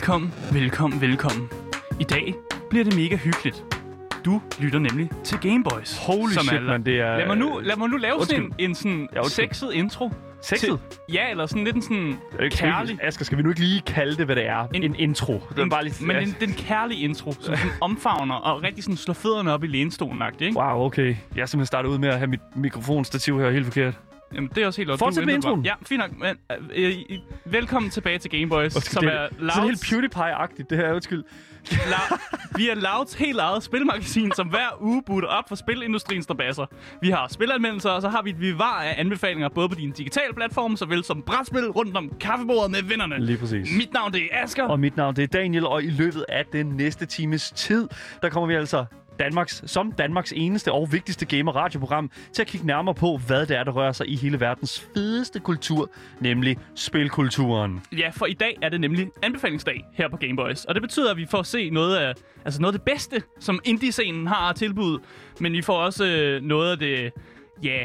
Velkommen, velkommen, velkommen. I dag bliver det mega hyggeligt. Du lytter nemlig til Gameboys. Holy shit, mand, det er- Lad mig nu, lad mig nu lave sådan en, Undskyld. en sådan Ja, undskyld. sexet intro. Sexet? Til, ja, eller sådan lidt en sådan vi kærlig. ikke- Asger, skal vi nu ikke lige kalde det, hvad det er? En, en intro. Det er En, bare lige... men en, den kærlige intro, som sådan omfavner og rigtig sådan slår fødderne op i lænestolen ikke? Wow, okay. Jeg er simpelthen startet ud med at have mit mikrofonstativ her helt forkert. Jamen, det er også helt Fortsæt du med introen. Ja, fint nok. Men, øh, øh, velkommen tilbage til Gameboys, som det, er så er det helt Louds, PewDiePie-agtigt, det her. Undskyld. La- vi er Louds helt eget spilmagasin, som hver uge butter op for spilindustriens strabasser. Vi har spilanmeldelser, og så har vi et vivar af anbefalinger, både på dine digitale platforme, såvel som brætspil rundt om kaffebordet med vennerne. Lige præcis. Mit navn det er Asger. Og mit navn det er Daniel, og i løbet af den næste times tid, der kommer vi altså Danmarks, som Danmarks eneste og vigtigste gamer-radioprogram til at kigge nærmere på, hvad det er, der rører sig i hele verdens fedeste kultur, nemlig spilkulturen. Ja, for i dag er det nemlig anbefalingsdag her på Gameboys. Og det betyder, at vi får se noget af, altså noget af det bedste, som indie-scenen har at tilbyde. Men vi får også øh, noget af det, ja,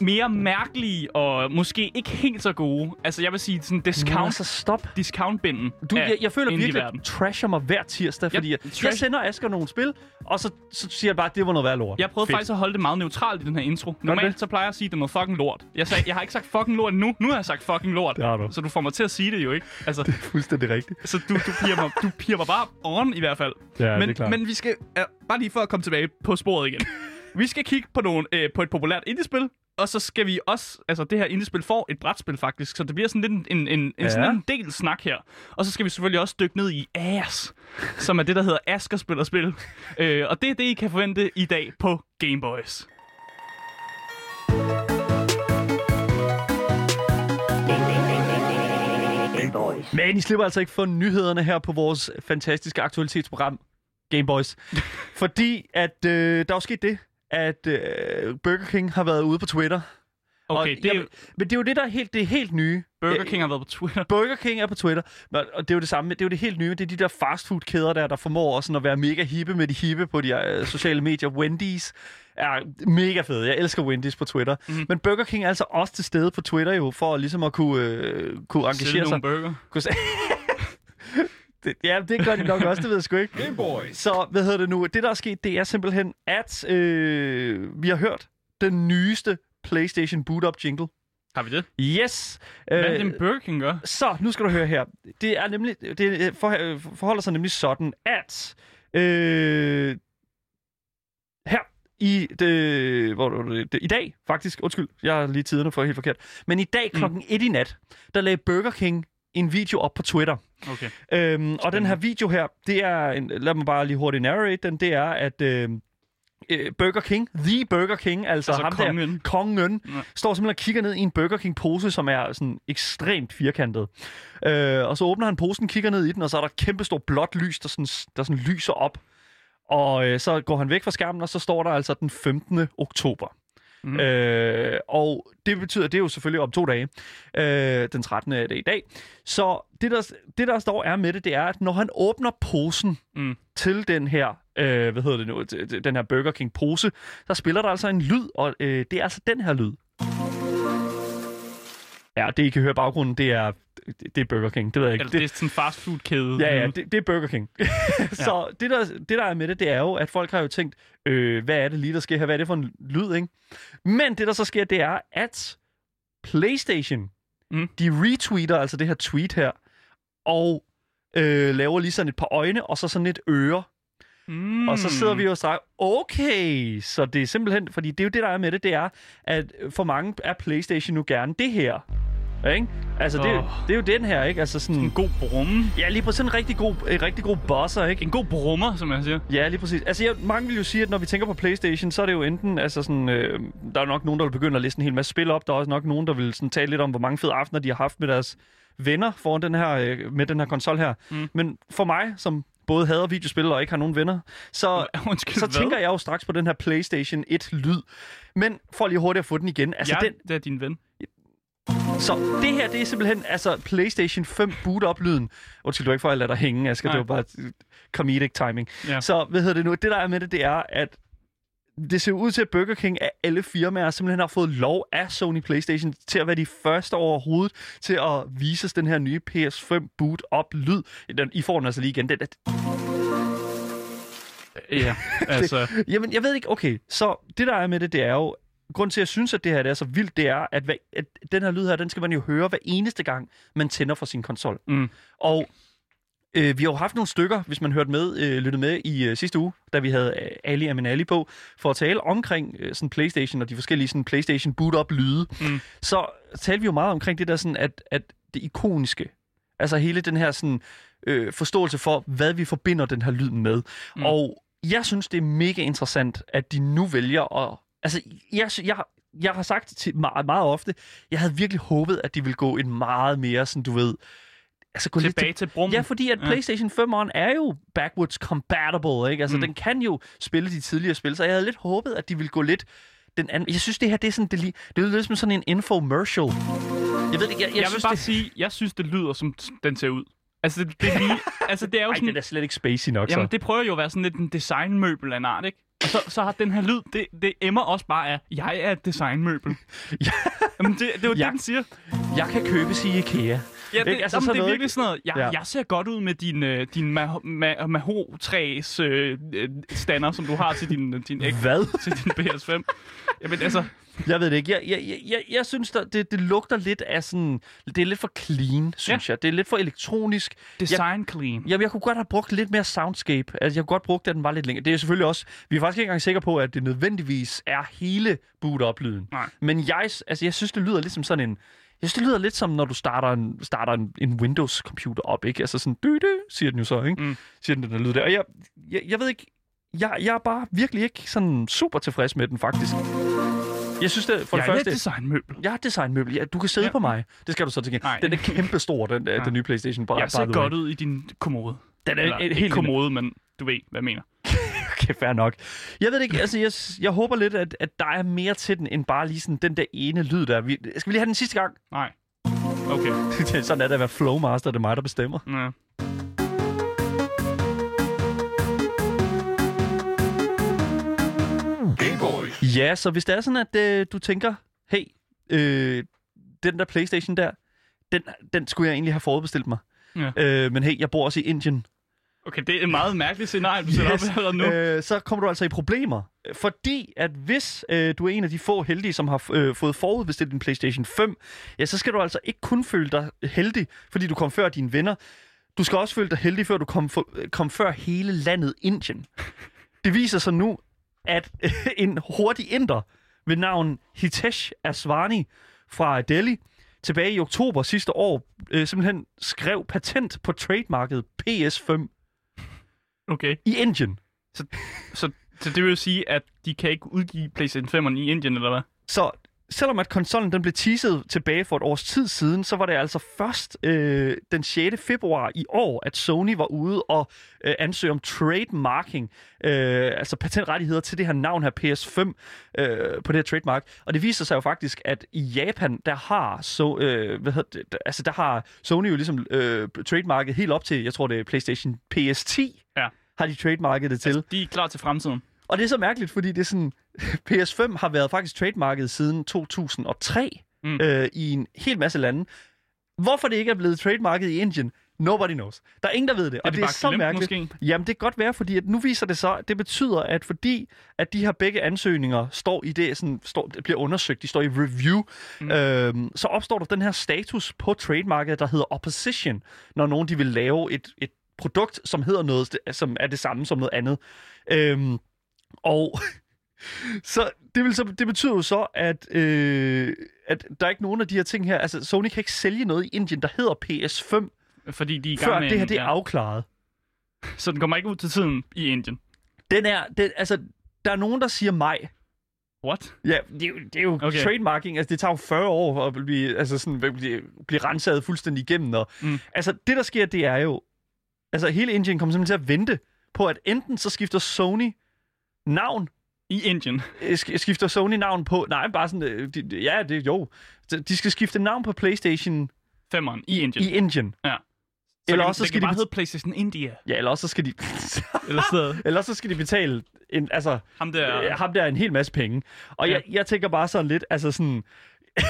mere mærkelige og måske ikke helt så gode. Altså, jeg vil sige sådan Nå, discount, så stop. discount-binden Du, jeg, jeg føler virkelig, at trasher mig hver tirsdag, fordi jeg, trash- jeg sender Asger nogle spil, og så, så siger jeg bare, at det var noget værd lort. Jeg prøvede Fedt. faktisk at holde det meget neutralt i den her intro. Normalt så plejer jeg at sige, at det er noget fucking lort. Jeg, sagde, jeg har ikke sagt fucking lort nu. Nu har jeg sagt fucking lort. Det har du. Så du får mig til at sige det jo ikke. Altså, Det er fuldstændig rigtigt. så du, du, piger mig, du piger mig bare on i hvert fald. Ja, men, det er klart. men vi skal, uh, bare lige for at komme tilbage på sporet igen. vi skal kigge på, nogle, uh, på et populært indiespil, og så skal vi også, altså det her indiespil får et brætspil faktisk, så det bliver sådan lidt en, en, en, Ja. sådan en del snak her. Og så skal vi selvfølgelig også dykke ned i AS, som er det, der hedder Asker spiller spil. uh, og det er det, I kan forvente i dag på Gameboys. Men I slipper altså ikke for nyhederne her på vores fantastiske aktualitetsprogram, Gameboys. fordi at øh, der er jo sket det, at øh, Burger King har været ude på Twitter. Okay, og, det jamen, men det er jo det, der er helt, det er helt nye. Burger King har været på Twitter. Burger King er på Twitter, og det er jo det samme. Det er jo det helt nye. Det er de der fastfood-kæder der, der formår sådan at være mega hippe med de hippe på de øh, sociale medier. Wendy's er mega fed. Jeg elsker Wendy's på Twitter. Mm. Men Burger King er altså også til stede på Twitter jo, for ligesom at kunne, øh, kunne engagere Sælge sig. nogle burger. Kunne det, ja, det gør de nok også, det ved jeg sgu ikke. Game Boys. Så hvad hedder det nu? Det, der er sket, det er simpelthen, at øh, vi har hørt den nyeste PlayStation boot-up jingle. Har vi det? Yes! Hvad er Øh, det, en Burger King gør? så, nu skal du høre her. Det er nemlig, det for, forholder sig nemlig sådan, at øh, her i, det, hvor, det, i dag, faktisk, undskyld, jeg har lige tiderne for helt forkert, men i dag klokken mm. 1 i nat, der lagde Burger King en video op på Twitter. Okay. Øhm, og den her video her, det er, en, lad mig bare lige hurtigt narrate den, det er, at øh, øh, Burger King, the Burger King, altså, Altså ham kongen. der, kongen, Ja. står simpelthen og kigger ned i en Burger King-pose, som er sådan ekstremt firkantet. Øh, og så åbner han posen, kigger ned i den, og så er der et kæmpe stort blåt lys, der sådan, der sådan lyser op. Og øh, så går han væk fra skærmen, og så står der altså den 15. oktober. Mm. Øh, og det betyder, det er jo selvfølgelig om to dage. Øh, den 13. er det i dag. Så det der, det, der står er med det, det er, at når han åbner posen Mm. til den her, øh, hvad hedder det nu, den her Burger King pose, så spiller der altså en lyd, og øh, det er altså den her lyd. Ja, det I kan høre i baggrunden, det er, det er Burger King. Det ved jeg ikke. Eller det er sådan en fast food kæde. Ja, ja, det, det er Burger King. så det der, det, der er med det, det er jo, at folk har jo tænkt, øh, hvad er det lige, der sker her? Hvad er det for en lyd, ikke? Men det, der så sker, det er, at PlayStation, Mm. de retweeter altså det her tweet her, og øh, laver lige sådan et par øjne, og så sådan et øre. Mm. Og så sidder vi jo og siger, okay, så det er simpelthen, fordi det er jo det, der er med det, det er, at for mange er PlayStation nu gerne det her. Ikke? Altså, det, Åh. det er jo den her, ikke? Altså sådan... En god brumme. Ja, lige præcis en rigtig god, en rigtig god bosser, ikke? En god brummer, som jeg siger. Ja, lige præcis. Altså, jeg, mange vil jo sige, at når vi tænker på PlayStation, så er det jo enten, altså sådan, øh, der er nok nogen, der vil begynde at læse en hel masse spil op. Der er også nok nogen, der vil sådan tale lidt om, hvor mange fede aftener de har haft med deres venner foran den her, øh, med den her konsol her. Mm. Men for mig, som både hader videospil og ikke har nogen venner, så, Undskyld, så hvad? tænker jeg jo straks på den her PlayStation 1-lyd. Men for lige hurtigt at få den igen. Altså, ja, den, det er din ven. Så det her, det er simpelthen altså PlayStation 5 boot-up-lyden. Undskyld, du ikke for at lade dig hænge, Asger. Nej. Det var bare comedic timing. Ja. Så hvad hedder det nu? Det der er med det, det er, at det ser ud til, at Burger King af alle firmaer simpelthen har fået lov af Sony PlayStation til at være de første overhovedet til at vise os den her nye PS5 boot up lyd. Den, I får den altså lige igen. Den, Ja, altså... Jamen, jeg ved ikke, okay, så det der er med det, det er jo, grund til, at jeg synes, at det her det er så vildt, det er, at, hvad, at den her lyd her, den skal man jo høre hver eneste gang, man tænder for sin konsol. Mm. Og øh, vi har jo haft nogle stykker, hvis man hørte med, øh, lyttede med i øh, sidste uge, da vi havde øh, Ali Aminali på, for at tale omkring øh, sådan PlayStation og de forskellige sådan PlayStation boot-up lyde. Mm. Så talte vi jo meget omkring det der sådan, at, at det ikoniske, altså hele den her sådan øh, forståelse for, hvad vi forbinder den her lyd med. Mm. Og jeg synes, det er mega interessant, at de nu vælger at... Altså, jeg, jeg, jeg har sagt til meget, meget ofte, jeg havde virkelig håbet, at de ville gå en meget mere, sådan du ved... Altså, gå lidt Tilbage til brummen. Ja, fordi at Ja. PlayStation 5'eren er jo backwards compatible, ikke? Altså, Mm. den kan jo spille de tidligere spil, så jeg havde lidt håbet, at de ville gå lidt den anden... Jeg synes, det her, det er sådan... Det, li- det er lidt som sådan en infomercial. Jeg ved ikke, jeg, jeg, Jeg, jeg synes, vil bare det... sige, jeg synes, det lyder, som den ser ud. Altså, det, det er lige... altså, det er jo Ej, sådan... den er slet ikke spacey nok, Jamen, så. det prøver jo at være sådan lidt en designmøbel af en art, ikke? Og så, så har den her lyd, det, det emmer også bare af, jeg er et designmøbel. Ja. Jamen, det, det er jo Ja. det, den siger. Jeg kan købes i IKEA. Ja, det, Ikke? altså, jamen, sådan det er noget, virkelig sådan noget. Jeg, Ja. jeg ser godt ud med din, øh, din ma- ma- maho-træs øh, øh, stander, som du har til din, din, X- Hvad? til din PS5. Jamen altså, Jeg ved det ikke. Jeg, jeg, jeg, jeg, jeg synes, der, det, det lugter lidt af sådan... Det er lidt for clean, synes ja. jeg. Det er lidt for elektronisk. design clean. Jamen, jeg kunne godt have brugt lidt mere soundscape. Altså, jeg kunne godt bruge, at den var lidt længere. Det er selvfølgelig også... Vi er faktisk ikke engang sikre på, at det nødvendigvis er hele boot-up-lyden. Men jeg, altså, jeg synes, det lyder lidt som sådan en... Jeg synes, det lyder lidt som, når du starter en, starter en, en Windows-computer op, ikke? Altså sådan, dy, dy, siger den jo så, ikke? Mm. Siger den, den der lyd der. Og jeg, jeg, jeg ved ikke... Jeg, jeg er bare virkelig ikke sådan super tilfreds med den, faktisk. Jeg synes, det for jeg det første... er et designmøbel. Jeg har designmøbel. Ja, du kan sidde Ja. på mig. Det skal du så til gengæld. Nej. Den er kæmpe stor, den, ja. Den nye PlayStation. Bare, Jeg ser godt ud i din kommode. Den er Eller, et, helt kommode, men du ved, hvad jeg mener. Okay, fair nok. Jeg ved det ikke, altså jeg, jeg håber lidt, at, at der er mere til den, end bare lige sådan den der ene lyd der. Vi, skal vi lige have den sidste gang? Nej. Okay. sådan er det at være flowmaster, det er mig, der bestemmer. Ja. Ja, så hvis det er sådan, at øh, du tænker, hey, øh, den der Playstation der, den, den skulle jeg egentlig have forudbestilt mig. Ja. Øh, men hey, jeg bor også i Indien. Okay, det er et meget mærkeligt scenarie, du sætter yes. op allerede nu. øh, så kommer du altså i problemer. Fordi at hvis øh, du er en af de få heldige, som har øh, fået forudbestilt en PlayStation 5, ja, så skal du altså ikke kun føle dig heldig, fordi du kom før dine venner. Du skal også føle dig heldig, før du kom, for, kom før hele landet Indien. Det viser sig nu, at øh, en hurtig inder ved navn Hitesh Aswani fra Delhi tilbage i oktober sidste år øh, simpelthen skrev patent på trademarket PS5 Okay, i Indien. så, så det vil jo sige, at de kan ikke udgive PlayStation 5'eren i Indien, eller hvad? Så selvom at konsollen den blev teaset tilbage for et års tid siden, så var det altså først øh, den 6. februar i år, at Sony var ude og øh, ansøge om trademarking, øh, altså patentrettigheder til det her navn her PS5 øh, på det her trademark. Og det viser sig jo faktisk, at i Japan, der har, så, øh, hvad hedder det, altså der har Sony jo ligesom øh, trademarket helt op til, jeg tror det er PlayStation PS10, Ja. Har de trademarket det til. Altså, de er klar til fremtiden. Og det er så mærkeligt, fordi det er sådan, PS5 har været faktisk trademarket siden 2003 Mm. øh, i en hel masse lande. Hvorfor det ikke er blevet trademarket i Indien, nobody knows. Der er ingen, der ved det, og det det er så glemt, mærkeligt. måske? Jamen, det kan godt være, fordi at nu viser det så, det betyder, at fordi at de her begge ansøgninger står i det, sådan, står, det bliver undersøgt, de står i review, Mm. mm. øhm, så opstår der den her status på trademarket, der hedder opposition, når nogen de vil lave et, et produkt, som hedder noget, som er det samme som noget andet. Øhm, og så det, vil så det betyder jo så, at, øh, at der er ikke nogen af de her ting her. Altså, Sony kan ikke sælge noget i Indien, der hedder PS5, Fordi de er i gang før med det her en- det er afklaret. Så den kommer ikke ud til tiden i Indien. Den er, den, altså, der er nogen, der siger maj. What? Ja, det er jo, det er jo Okay. okay. trademarking. Altså, det tager jo 40 år at blive, altså sådan, at blive, blive renset fuldstændig igennem. Og, Mm. mm. Altså, det der sker, det er jo... Altså, hele Indien kommer simpelthen til at vente på, at enten så skifter Sony navn, I Indien. øh, sk- skifter Sony navn på... Nej, bare sådan... øh, De, ja, det jo. De- skal skifte navn på PlayStation Femmeren i Indien. i Indien. Ja. Så Eller også så skal de... bare hedde PlayStation India. Ja, eller også så skal de... Eller så eller så skal de betale en, altså, ham der... øh, ham der en hel masse penge. Og Ja. jeg, jeg tænker bare sådan lidt, altså sådan...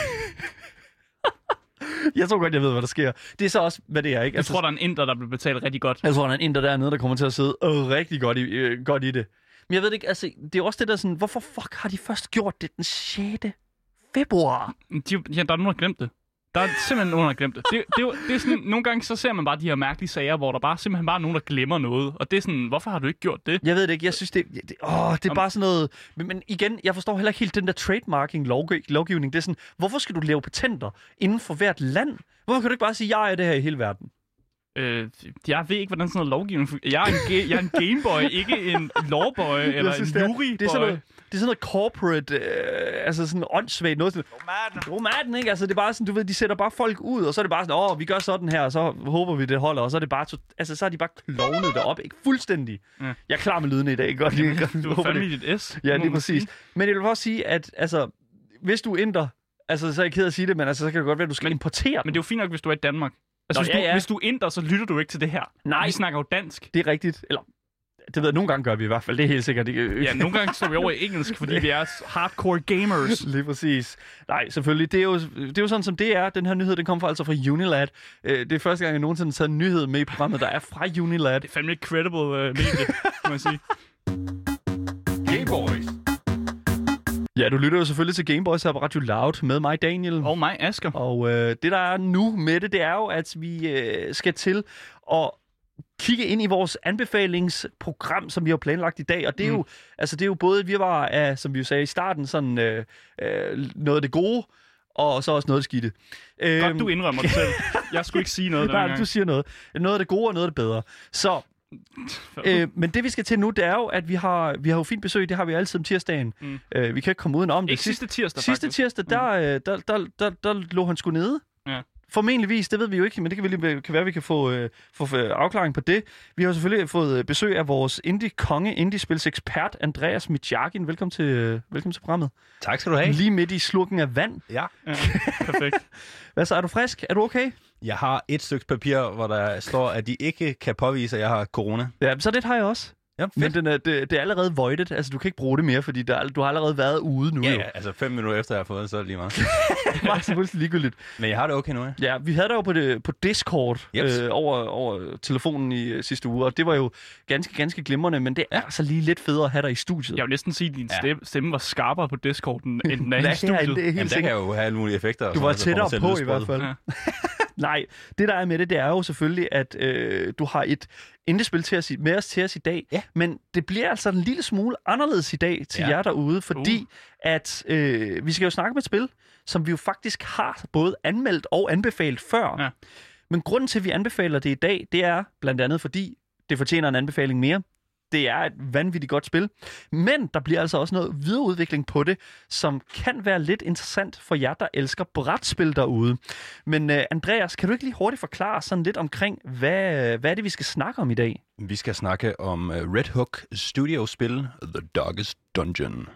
jeg tror godt, jeg ved, hvad der sker. Det er så også, hvad det er, ikke? Jeg tror, der er en inder, der bliver betalt rigtig godt. Jeg tror, der er en inder dernede, der kommer til at sidde øh, rigtig godt i, øh, godt i det. Men jeg ved ikke, altså, det er også det der sådan, hvorfor fuck har de først gjort det den 6. februar? De, ja, der er nogen, der har glemt det. Der er simpelthen nogen, der har glemt det. Det, det, det er sådan, nogle gange så ser man bare de her mærkelige sager, hvor der bare simpelthen bare er nogen, der glemmer noget. Og det er sådan, hvorfor har du ikke gjort det? Jeg ved det ikke, jeg synes, det, det, åh, det er bare sådan noget... Men, men igen, jeg forstår heller ikke helt den der trademarking lovg- lovgivning. Det er sådan, hvorfor skal du lave patenter inden for hvert land? Hvorfor kan du ikke bare sige, jeg er det her i hele verden? Øh, jeg ved ikke, hvordan sådan noget lovgivning fungerer. Jeg er en, ga- jeg er en Gameboy, ikke en lawboy eller synes, en det er- juryboy. Det er sådan noget, det er sådan noget corporate, øh, altså sådan åndssvagt noget. Sådan, Romaten, ikke? Altså, det er bare sådan, du ved, de sætter bare folk ud, og så er det bare sådan, åh, vi gør sådan her, og så håber vi, det holder, og så er det bare, to, altså, så er de bare klovnet det op, ikke? Fuldstændig. Ja. Jeg er klar med lyden i dag, godt lige. Du er fandme i dit S. Ja, må lige man præcis. Men jeg vil også sige, at altså, hvis du ændrer, altså, så er jeg ked af at sige det, men altså, så kan det godt være, at du skal Men- importere Men det er jo fint nok, hvis du er i Danmark. Altså, Nå, hvis, ja, du, ja. hvis du ændrer, så lytter du ikke til det her. Nej. Vi snakker jo dansk. det er rigtigt. Eller, det ved jeg, nogle gange gør vi i hvert fald, det er helt sikkert. Det, Ja, nogle gange står vi over i engelsk, fordi vi er hardcore gamers. Lige præcis. Nej, selvfølgelig. Det er, jo, det er jo sådan, som det er. Den her nyhed, den kommer fra, altså fra Unilad. Øh, Det er første gang, jeg nogensinde har taget en nyhed med i programmet, der er fra Unilad. Det er fandme et credible uh, medie, kan man sige. Gameboys. Ja, du lytter jo selvfølgelig til Gameboys her på Radio Loud med mig, Daniel. Og mig, Asger. Og øh, det, der er nu med det, det er jo, at vi øh, skal til at kigge ind i vores anbefalingsprogram, som vi har planlagt i dag. Og det er, Mm. jo, altså, det er jo både, vi var af, som vi jo sagde i starten, sådan øh, øh, noget af det gode, og så også noget af det skidte. Godt, Øhm, du indrømmer det selv. Jeg skulle ikke sige noget Nej, gang. du siger noget. Noget af det gode og noget af det bedre. Så, øh, men det vi skal til nu, det er jo, at vi har, vi har jo fint besøg. Det har vi altid om tirsdagen. Mm. Øh, vi kan ikke komme udenom det. Ikke sidste tirsdag, sidste faktisk. tirsdag, der, øh, der, der, der, der lå han sgu nede. Ja. Formentligvis, det ved vi jo ikke, men det kan, vi lige, kan være, at vi kan få, øh, få øh, afklaring på det. Vi har selvfølgelig fået øh, besøg af vores indie-konge, indie-spils ekspert, Andreas Mitjakin. Velkommen til, øh, velkommen til programmet. Tak skal du have. Lige midt i slurken af vand. Ja. Ja, perfekt. Hvad så, er du frisk? Er du okay? Jeg har et stykke papir, hvor der står, at de ikke kan påvise, at jeg har corona. Ja, så det har jeg også. Ja, Men den er, det, det er allerede voided, altså du kan ikke bruge det mere, fordi der, er- du har allerede været ude nu Ja, jo. ja, altså fem minutter efter, jeg har fået den, så er det lige meget. det var fuldstændig ligegyldigt. Men jeg har det okay nu, ja. Ja, vi havde dig jo på, det, på Discord Yes. øh, over, over telefonen i øh, sidste uge, og det var jo ganske, ganske glimrende, men det er Ja. altså lige lidt federe at have dig i studiet. Jeg vil næsten sige, at din Ja. stemme, stemme var skarpere på Discorden, end den er i det er, studiet. det er helt Jamen, der kan jo have alle mulige effekter. og Du sådan var tættere på i hvert fald. Ja. Nej, det der er med det, det er jo selvfølgelig, at øh, du har et indespil til os, i- med os til os i dag. Ja. Men det bliver altså en lille smule anderledes i dag til Ja. jer derude, fordi Uh. at øh, vi skal jo snakke om et spil, som vi jo faktisk har både anmeldt og anbefalet før. Ja. Men grunden til, at vi anbefaler det i dag, det er blandt andet, fordi det fortjener en anbefaling mere. Det er et vanvittigt godt spil. Men der bliver altså også noget videreudvikling på det, som kan være lidt interessant for jer, der elsker brætspil derude. Men uh, Andreas, kan du ikke lige hurtigt forklare sådan lidt omkring, hvad, øh, hvad er det, vi skal snakke om i dag? Vi skal snakke om øh, Red Hook Studio-spil The Darkest Dungeon.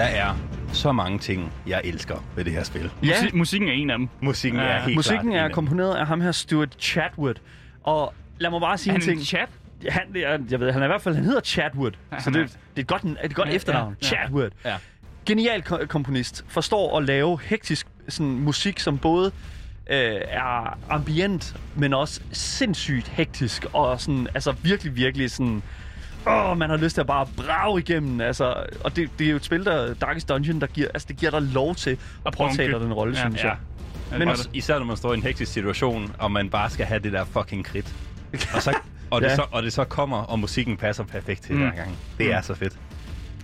Der er så mange ting, jeg elsker ved det her spil. Musik, musikken er en af dem. Musikken Ja, er helt Musikken klart en er af dem. komponeret af ham her, Stuart Chatwood. Og lad mig bare sige Han en er ting. en chat. Han, jeg, jeg ved, han er i hvert fald, han hedder Chatwood. Ja, så han det, er- det er et godt, det er et godt Ja, efternavn. ja, ja. Chatwood. Ja. Genial ko- komponist. Forstår at lave hektisk sådan, musik, som både øh, er ambient, men også sindssygt hektisk. Og sådan, altså virkelig, virkelig sådan... Åh, man har lyst til at bare brage igennem. Altså, og det, det er jo et spil, der Darkest Dungeon, der giver, altså, det giver dig lov til at påtage dig den rolle, Ja, synes ja. jeg. Ja, Men Også, især når man står i en hektisk situation, og man bare skal have det der fucking krit. Og, så, og, det, Ja. så, og det så kommer, og musikken passer perfekt til mm. hver gang. Det Mm. er så fedt.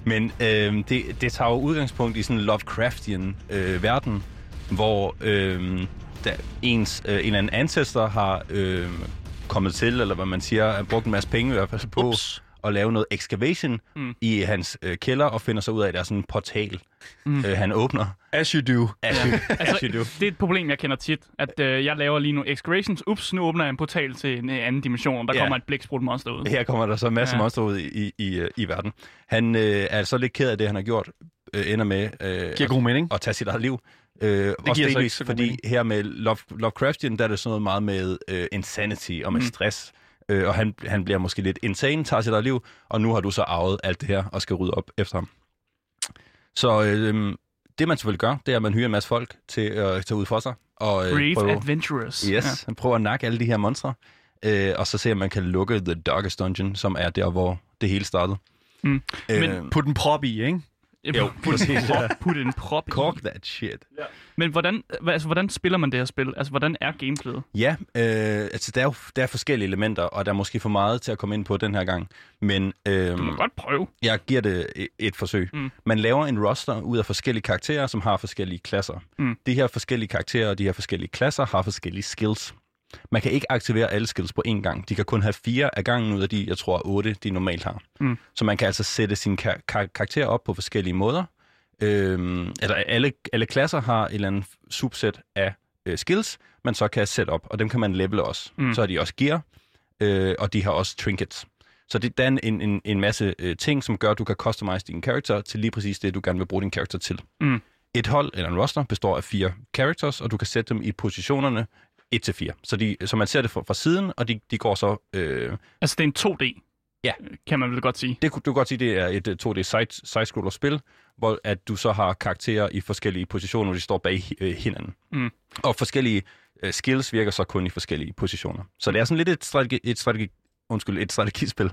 Men øh, det, det tager jo udgangspunkt i sådan en Lovecraftian øh, verden, hvor øh, der ens, øh, en eller anden ancestor har øh, kommet til, eller hvad man siger, har brugt en masse penge i hvert fald på Ups. At lave noget excavation Mm. i hans øh, kælder, og finder så ud af, at der er sådan en portal, Mm. øh, han åbner. As you do. As you, as Altså, you do. det er et problem, jeg kender tit, at øh, jeg laver lige nu excavations. Ups, nu åbner jeg en portal til en øh, anden dimension, og der Ja. kommer et blæksprut monster ud. Her kommer der så masser Ja. ja. monster ud i, i, i, øh, i verden. Han øh, er så lidt ked af det, han har gjort, øh, ender med øh, Giver god mening. at tage sit eget liv. Øh, også giver så delvis, ikke så god fordi mening. her med Love, Lovecraftian, der er det sådan noget meget med øh, insanity og med mm. stress. Øh, og han, han bliver måske lidt insane, tager sit eget liv, og nu har du så arvet alt det her og skal rydde op efter ham. Så øh, det man selvfølgelig gør, det er, at man hyrer en masse folk til at tage ud for sig. Og, øh, Brave prøve, Adventurers. yes, ja. prøver at nakke alle de her monstre. Øh, og så se, om man kan lukke The Darkest Dungeon, som er der, hvor det hele startede. Mm. Øh, Men- Put en prop i, ikke? Ja. Jo, Put, en prop, ja. put en prop. Cork that shit. Men hvordan, altså, hvordan spiller man det her spil? Altså, hvordan er gameplayet? Ja, øh, altså der er jo der er forskellige elementer, og der er måske for meget til at komme ind på den her gang. Men øh, Du må godt prøve. jeg giver det et, et forsøg. Mm. Man laver en roster ud af forskellige karakterer, som har forskellige klasser. Mm. De her forskellige karakterer og de her forskellige klasser har forskellige skills. Man kan ikke aktivere alle skills på én gang. De kan kun have fire af gangen ud af de, jeg tror, otte, de normalt har. Mm. Så man kan altså sætte sin kar- kar- karakter op på forskellige måder. Øhm, eller alle, alle klasser har et eller andet subset af øh, skills, man så kan sætte op, og dem kan man levele også. Mm. Så har de også gear, øh, og de har også trinkets. Så det der er en, en, en masse øh, ting, som gør, at du kan customize din karakter til lige præcis det, du gerne vil bruge din karakter til. Mm. Et hold eller en roster består af fire characters, og du kan sætte dem i positionerne 1-4. Så, de, så man ser det fra, fra siden, og de, de går så... Øh, Altså, det er en 2D. Ja. Kan man vel godt sige. det kunne du kan godt sige, det er et øh, 2D side, side spil, hvor at du så har karakterer i forskellige positioner, hvor de står bag øh, hinanden. Mm. Og forskellige øh, skills virker så kun i forskellige positioner. Så det er sådan lidt et, strategi, et, strategi, undskyld, et strategispil.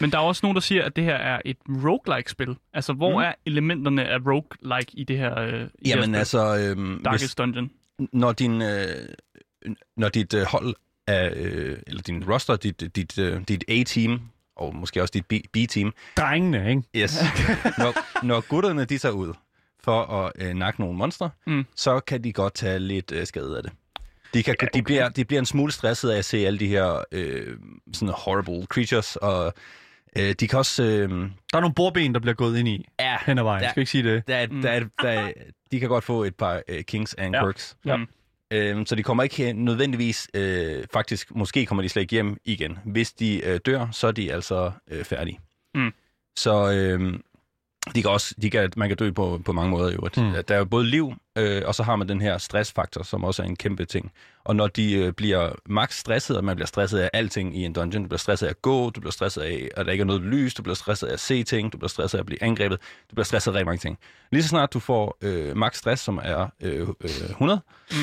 Men der er også nogen, der siger, at det her er et roguelike-spil. Altså, hvor Mm. er elementerne af roguelike i det her, øh, i det her Jamen spil? altså, øh, Darkest hvis, Dungeon. når, din, øh, når dit øh, hold af, øh, eller din roster, dit, dit, øh, dit A-team, og måske også dit B- B-team, Drengene, ikke? Yes. når, når gutterne de tager ud for at øh, nakke nogle monstre, Mm. så kan de godt tage lidt øh, skade af det. De, kan, Ja, okay. de, bliver, de bliver en smule stresset af at se alle de her øh, sådan horrible creatures, og øh, de kan også... Øh, Der er nogle bordben, der bliver gået ind i ja, hen ad vejen. Ja. Skal vi ikke sige det? der, er, Mm. der, er, der, er, de kan godt få et par øh, kings and Ja. quirks. Ja. Mm. Øh, så de kommer ikke nødvendigvis... Øh, faktisk, måske kommer de slet ikke hjem igen. Hvis de øh, dør, så er de altså øh, færdige. Mm. Så øh, de kan også, de kan, man kan dø på, på mange måder. Jo. Mm. Mm. Der er jo både liv, øh, og så har man den her stressfaktor, som også er en kæmpe ting. Og når de øh, bliver max stresset, og man bliver stresset af alting i en dungeon, du bliver stresset af at gå, du bliver stresset af, at der ikke er noget lys, du bliver stresset af at se ting, du bliver stresset af at blive angrebet, du bliver stresset af rigtig mange ting. Lige så snart du får øh, max stress, som er øh, øh, 100, Mm.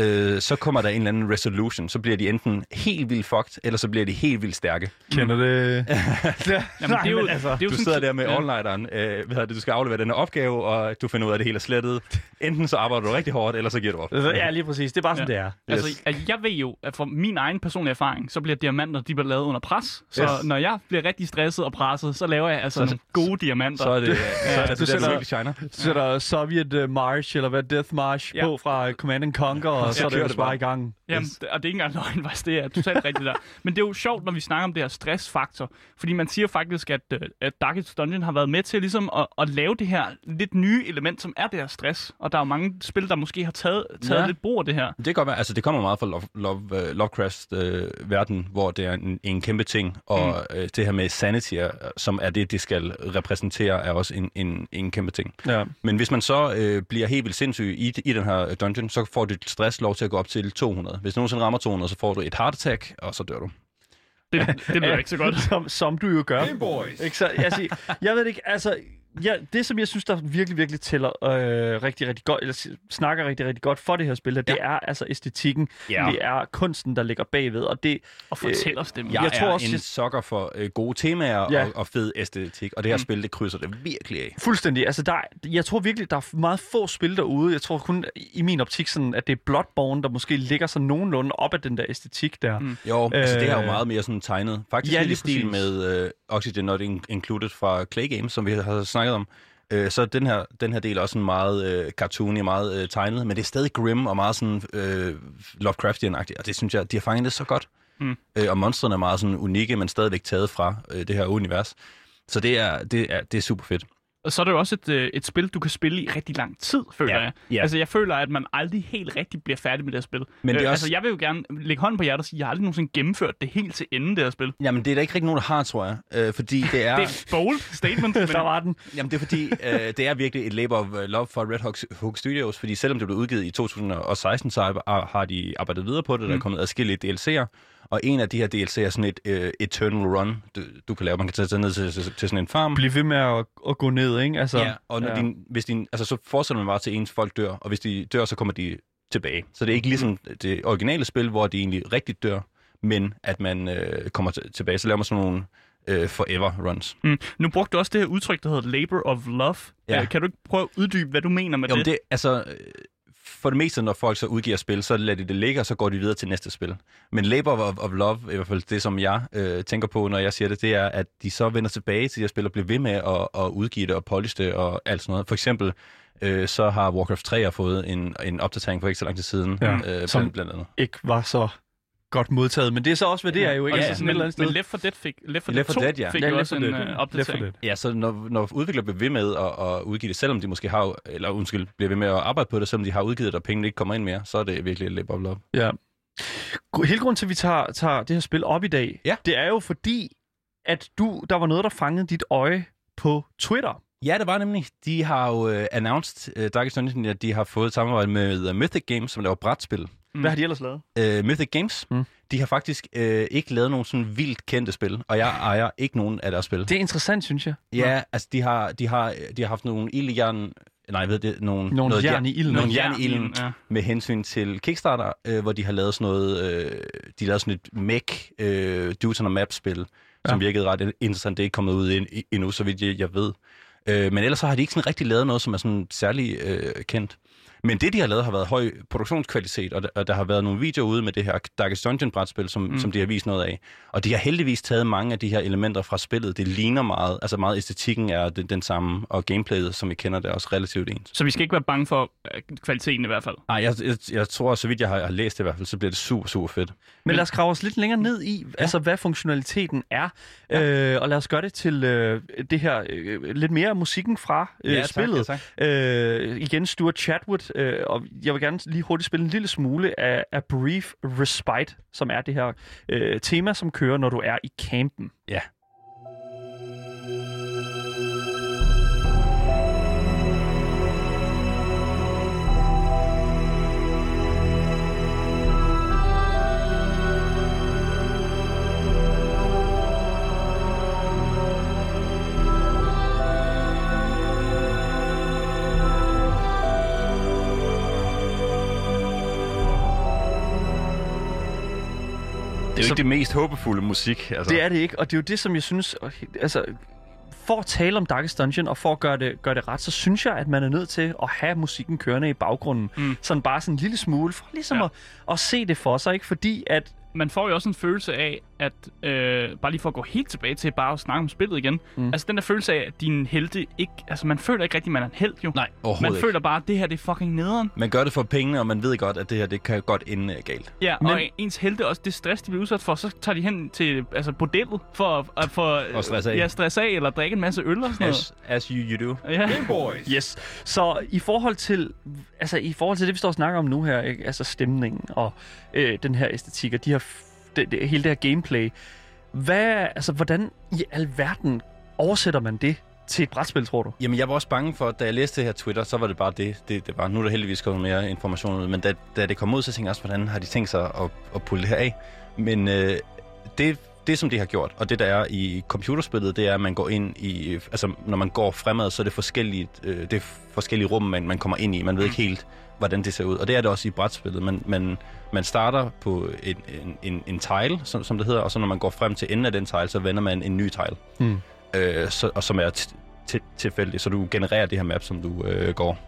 Øh, så kommer der en eller anden resolution. Så bliver de enten helt vildt fucked, eller så bliver de helt vildt stærke. Kender det? ja. Jamen, det er jo, altså, det er jo Du sådan, sidder der med ja. all-nighteren, øh, hvad hedder det, du skal aflevere den her opgave, og du finder ud af, at det hele er slettet. Enten så arbejder du rigtig hårdt, eller så giver du op. Ja, lige præcis. Det er bare sådan, det er. Altså, Yes. altså, jeg ved jo, at fra min egen personlige erfaring, så bliver diamanter, de bliver lavet under pres. Så Yes. når jeg bliver rigtig stresset og presset, så laver jeg altså Så- nogle gode diamanter. Så er det, så er det, du det, der, sætter- du virkelig shiner. Så sætter Soviet uh, March, eller hvad, Death March Ja. på fra Command and Conquer, og så er det jo bare. i gang. Jamen, Yes. det- og det er ikke engang løgn, faktisk. Det er totalt rigtigt der. Men det er jo sjovt, når vi snakker om det her stressfaktor. Fordi man siger faktisk, at, øh, at Darkest Dungeon har været med til ligesom at, at lave det her lidt nye element, som er det her stress. Og der er jo mange spil, der måske har taget, taget Ja. lidt brug af det her. Det kan godt være, altså det kommer meget fra Love, Love, uh, Lovecraft-verden, uh, hvor det er en, en kæmpe ting, og mm. uh, det her med sanity, som er det, det skal repræsentere, er også en, en, en kæmpe ting. Ja. Men hvis man så øh, bliver helt vildt sindssyg i, i den her dungeon, så får dit stress lov til at gå op til 200. Hvis du nogensinde rammer 200, så får du et heart attack, og så dør du. Det, det lyder ikke så godt. Som, som du jo gør. Game Boys. Ikke så, altså, jeg ved ikke, altså, ja, det som jeg synes, der virkelig, virkelig tæller øh, rigtig, rigtig godt, eller snakker rigtig, rigtig godt for det her spil, her, det er altså æstetikken, Ja. det er kunsten, der ligger bagved, og det, Og fortæller stemmen. Jeg, Jeg jeg tror er også, en jeg- sokker for øh, gode temaer Ja. ja. og, og fed æstetik, og det her Mm. spil, det krydser det virkelig af. Fuldstændig. Altså, der, er- jeg tror virkelig, der er meget få spil derude. Jeg tror kun i min optik, sådan, at det er Bloodborne, der måske ligger sådan nogenlunde op af den der æstetik der. Mm. Jo, øh, altså det er Øh, jo meget mere sådan tegnet. Faktisk ja, ja, lidt i lige stil præcis. med øh, Oxygen Not In- Included fra Clay Games, som vi har snakket om. Øh, så den her, den her del er også sådan meget øh, cartoony, meget øh, tegnet, men det er stadig grim og meget sådan øh, Lovecraftian-agtigt, og det synes jeg, de har fanget det så godt. Mm. Øh, og monstrene er meget sådan unikke, men stadigvæk taget fra øh, det her univers. Så det er, det er, det er super fedt. Og så er det jo også et, øh, et spil, du kan spille i rigtig lang tid, føler Ja, jeg. ja. Altså, jeg føler, at man aldrig helt rigtig bliver færdig med det her spil. Men det er øh, også- Altså, jeg vil jo gerne lægge hånden på hjertet og sige, at jeg har aldrig nogensinde gennemført det helt til enden, det her spil. Jamen, det er der ikke rigtig nogen, der har, tror jeg. Øh, fordi det er... Det er et bold statement. men, Der var den. Jamen, det er fordi, øh, det er virkelig et labor of øh, love for Red Hawk, Hook Studios, fordi selvom det blev udgivet i 2016, så har- de arbejdet videre på det. Der er Mm. kommet adskillige DLC'er, og en af de her DLC'er er sådan et øh, eternal run, du, du kan lave. Man kan tage sig ned til, til, til sådan en farm. Bliv ved med at, at gå ned, ikke? Altså, Ja, og når ja. Din, hvis din, altså, så fortsætter man bare til ens folk dør, og hvis de dør, så kommer de tilbage. Så det er ikke ligesom det originale spil, hvor de egentlig rigtigt dør, men at man øh, kommer tilbage. Så laver man sådan nogle øh, forever runs. mm. Nu brugte du også det her udtryk, der hedder labor of love. Ja. Øh, kan du ikke prøve at uddybe, hvad du mener med Jo, det? det, altså, for det meste, når folk så udgiver spil, så lader de det ligge, og så går de videre til næste spil. Men Labor of, of Love, i hvert fald det, som jeg øh, tænker på, når jeg siger det, det er, at de så vender tilbage til de her spil og bliver ved med at, at udgive det og polish det og alt sådan noget. For eksempel, øh, så har Warcraft 3 fået en, en opdatering for ikke så lang tid siden, Ja, øh, som- blandt, blandt andet. ikke var så godt modtaget. Men det er så også, hvad det er jo, ikke? Og Altså, så- sådan et eller men, andet sted. men Left 4 Dead fik, Left 4 Dead Left 4 2 Dead, ja. fik Ja, jo også 4 en 4 opdatering. Ja, så når, når udviklere bliver ved med at, at udgive det, selvom de måske har, eller undskyld, bliver ved med at arbejde på det, selvom de har udgivet det, og pengene ikke kommer ind mere, så er det virkelig Labor of Love. Ja. Gru- Hele grunden til, at vi tager, tager det her spil op i dag, Ja. det er jo fordi, at du, der var noget, der fangede dit øje på Twitter. Ja, det var nemlig. De har jo uh, announced, uh, Darkest Dungeon, at de har fået et samarbejde med uh, Mythic Games, som laver brætspil. Mm. Hvad har de ellers lavet? Uh, Mythic Games, Mm. de har faktisk uh, ikke lavet nogen sådan vildt kendte spil, og jeg ejer ikke nogen af deres spil. Det er interessant, synes jeg. Ja, altså de har, de har, de har haft nogle ildjern, nej, jeg ved det, nogle, Nogle noget jern i ilden. Nogle Jern i ilden ja. med hensyn til Kickstarter, øh, hvor de har lavet sådan noget, øh, de har lavet sådan et mech øh, Dudes on a Map-spil, som Ja. virkede ret interessant. Det er ikke kommet ud end, endnu, så vidt jeg, jeg ved. Øh, men ellers så har de ikke sådan rigtig lavet noget, som er sådan særlig øh, kendt. Men det, de har lavet, har været høj produktionskvalitet, og der, og der har været nogle videoer ude med det her Darkest Dungeon-brætspil, som, Mm. som de har vist noget af. Og de har heldigvis taget mange af de her elementer fra spillet. Det ligner meget, altså meget æstetikken er den, den samme, og gameplayet, som vi kender, det er også relativt ens. Så vi skal ikke være bange for øh, kvaliteten i hvert fald. Nej, jeg, jeg, jeg tror, så vidt jeg har, har læst det i hvert fald, så bliver det super, super fedt. Men lad os grave os lidt længere ned i, ja. altså hvad funktionaliteten er, ja. øh, og lad os gøre det til øh, det her øh, lidt mere musikken fra øh, spillet. tak. Øh, igen Stuart Chatwood, øh, og jeg vil gerne lige hurtigt spille en lille smule af, A Brief Respite, som er det her øh, tema, som kører, når du er i campen. Ja. Jo ikke det mest håbefulde musik. Altså. Det er det ikke, og det er jo det, som jeg synes... Altså, for at tale om Darkest Dungeon, og for at gøre det, gøre det ret, så synes jeg, at man er nødt til at have musikken kørende i baggrunden. Mm. Sådan bare sådan en lille smule, for ligesom ja. at, at se det for sig, ikke? Fordi at man får jo også en følelse af, at øh, bare lige for at gå helt tilbage til bare at snakke om spillet igen. Mm. Altså den der følelse af, at din helte ikke... Altså man føler ikke rigtig, man er en held jo. Nej, man overhovedet ikke. føler bare, at det her det er fucking nederen. Man gør det for pengene, og man ved godt, at det her det kan godt ende øh, galt. Ja, Men- og ens helte også det stress, de bliver udsat for, så tager de hen til altså, bordellet for at, at for, Og stresse af. Ja, stresse af, eller drikke en masse øl og sådan noget. As, as you, you do. Ja. Yes. Så i forhold til, altså i forhold til det, vi står og snakker om nu her, ikke? altså stemningen og øh, den her æstetik og de her, det, det, hele det her gameplay, hvad, altså hvordan i alverden oversætter man det til et brætspil, tror du? Jamen, jeg var også bange for, da jeg læste det her Twitter, så var det bare det, det, det var. Nu er der heldigvis kommet mere information ud, men da, da det kom ud, så tænkte jeg også, hvordan har de tænkt sig at, at pulle det her af? Men øh, det, det, som de har gjort, og det der er i computerspillet, det er, at man går ind i, altså når man går fremad, så er det forskellige, øh, det er forskellige rum, man, man kommer ind i. Man ved ikke helt, hvordan det ser ud. Og det er det også i brætspillet. Man, man, man starter på en, en, en, en tile, som, som det hedder, og så når man går frem til enden af den tile, så vender man en ny tile. Hmm. Øh, så, og som er t- t- tilfældigt, så du genererer det her map, som du øh, går.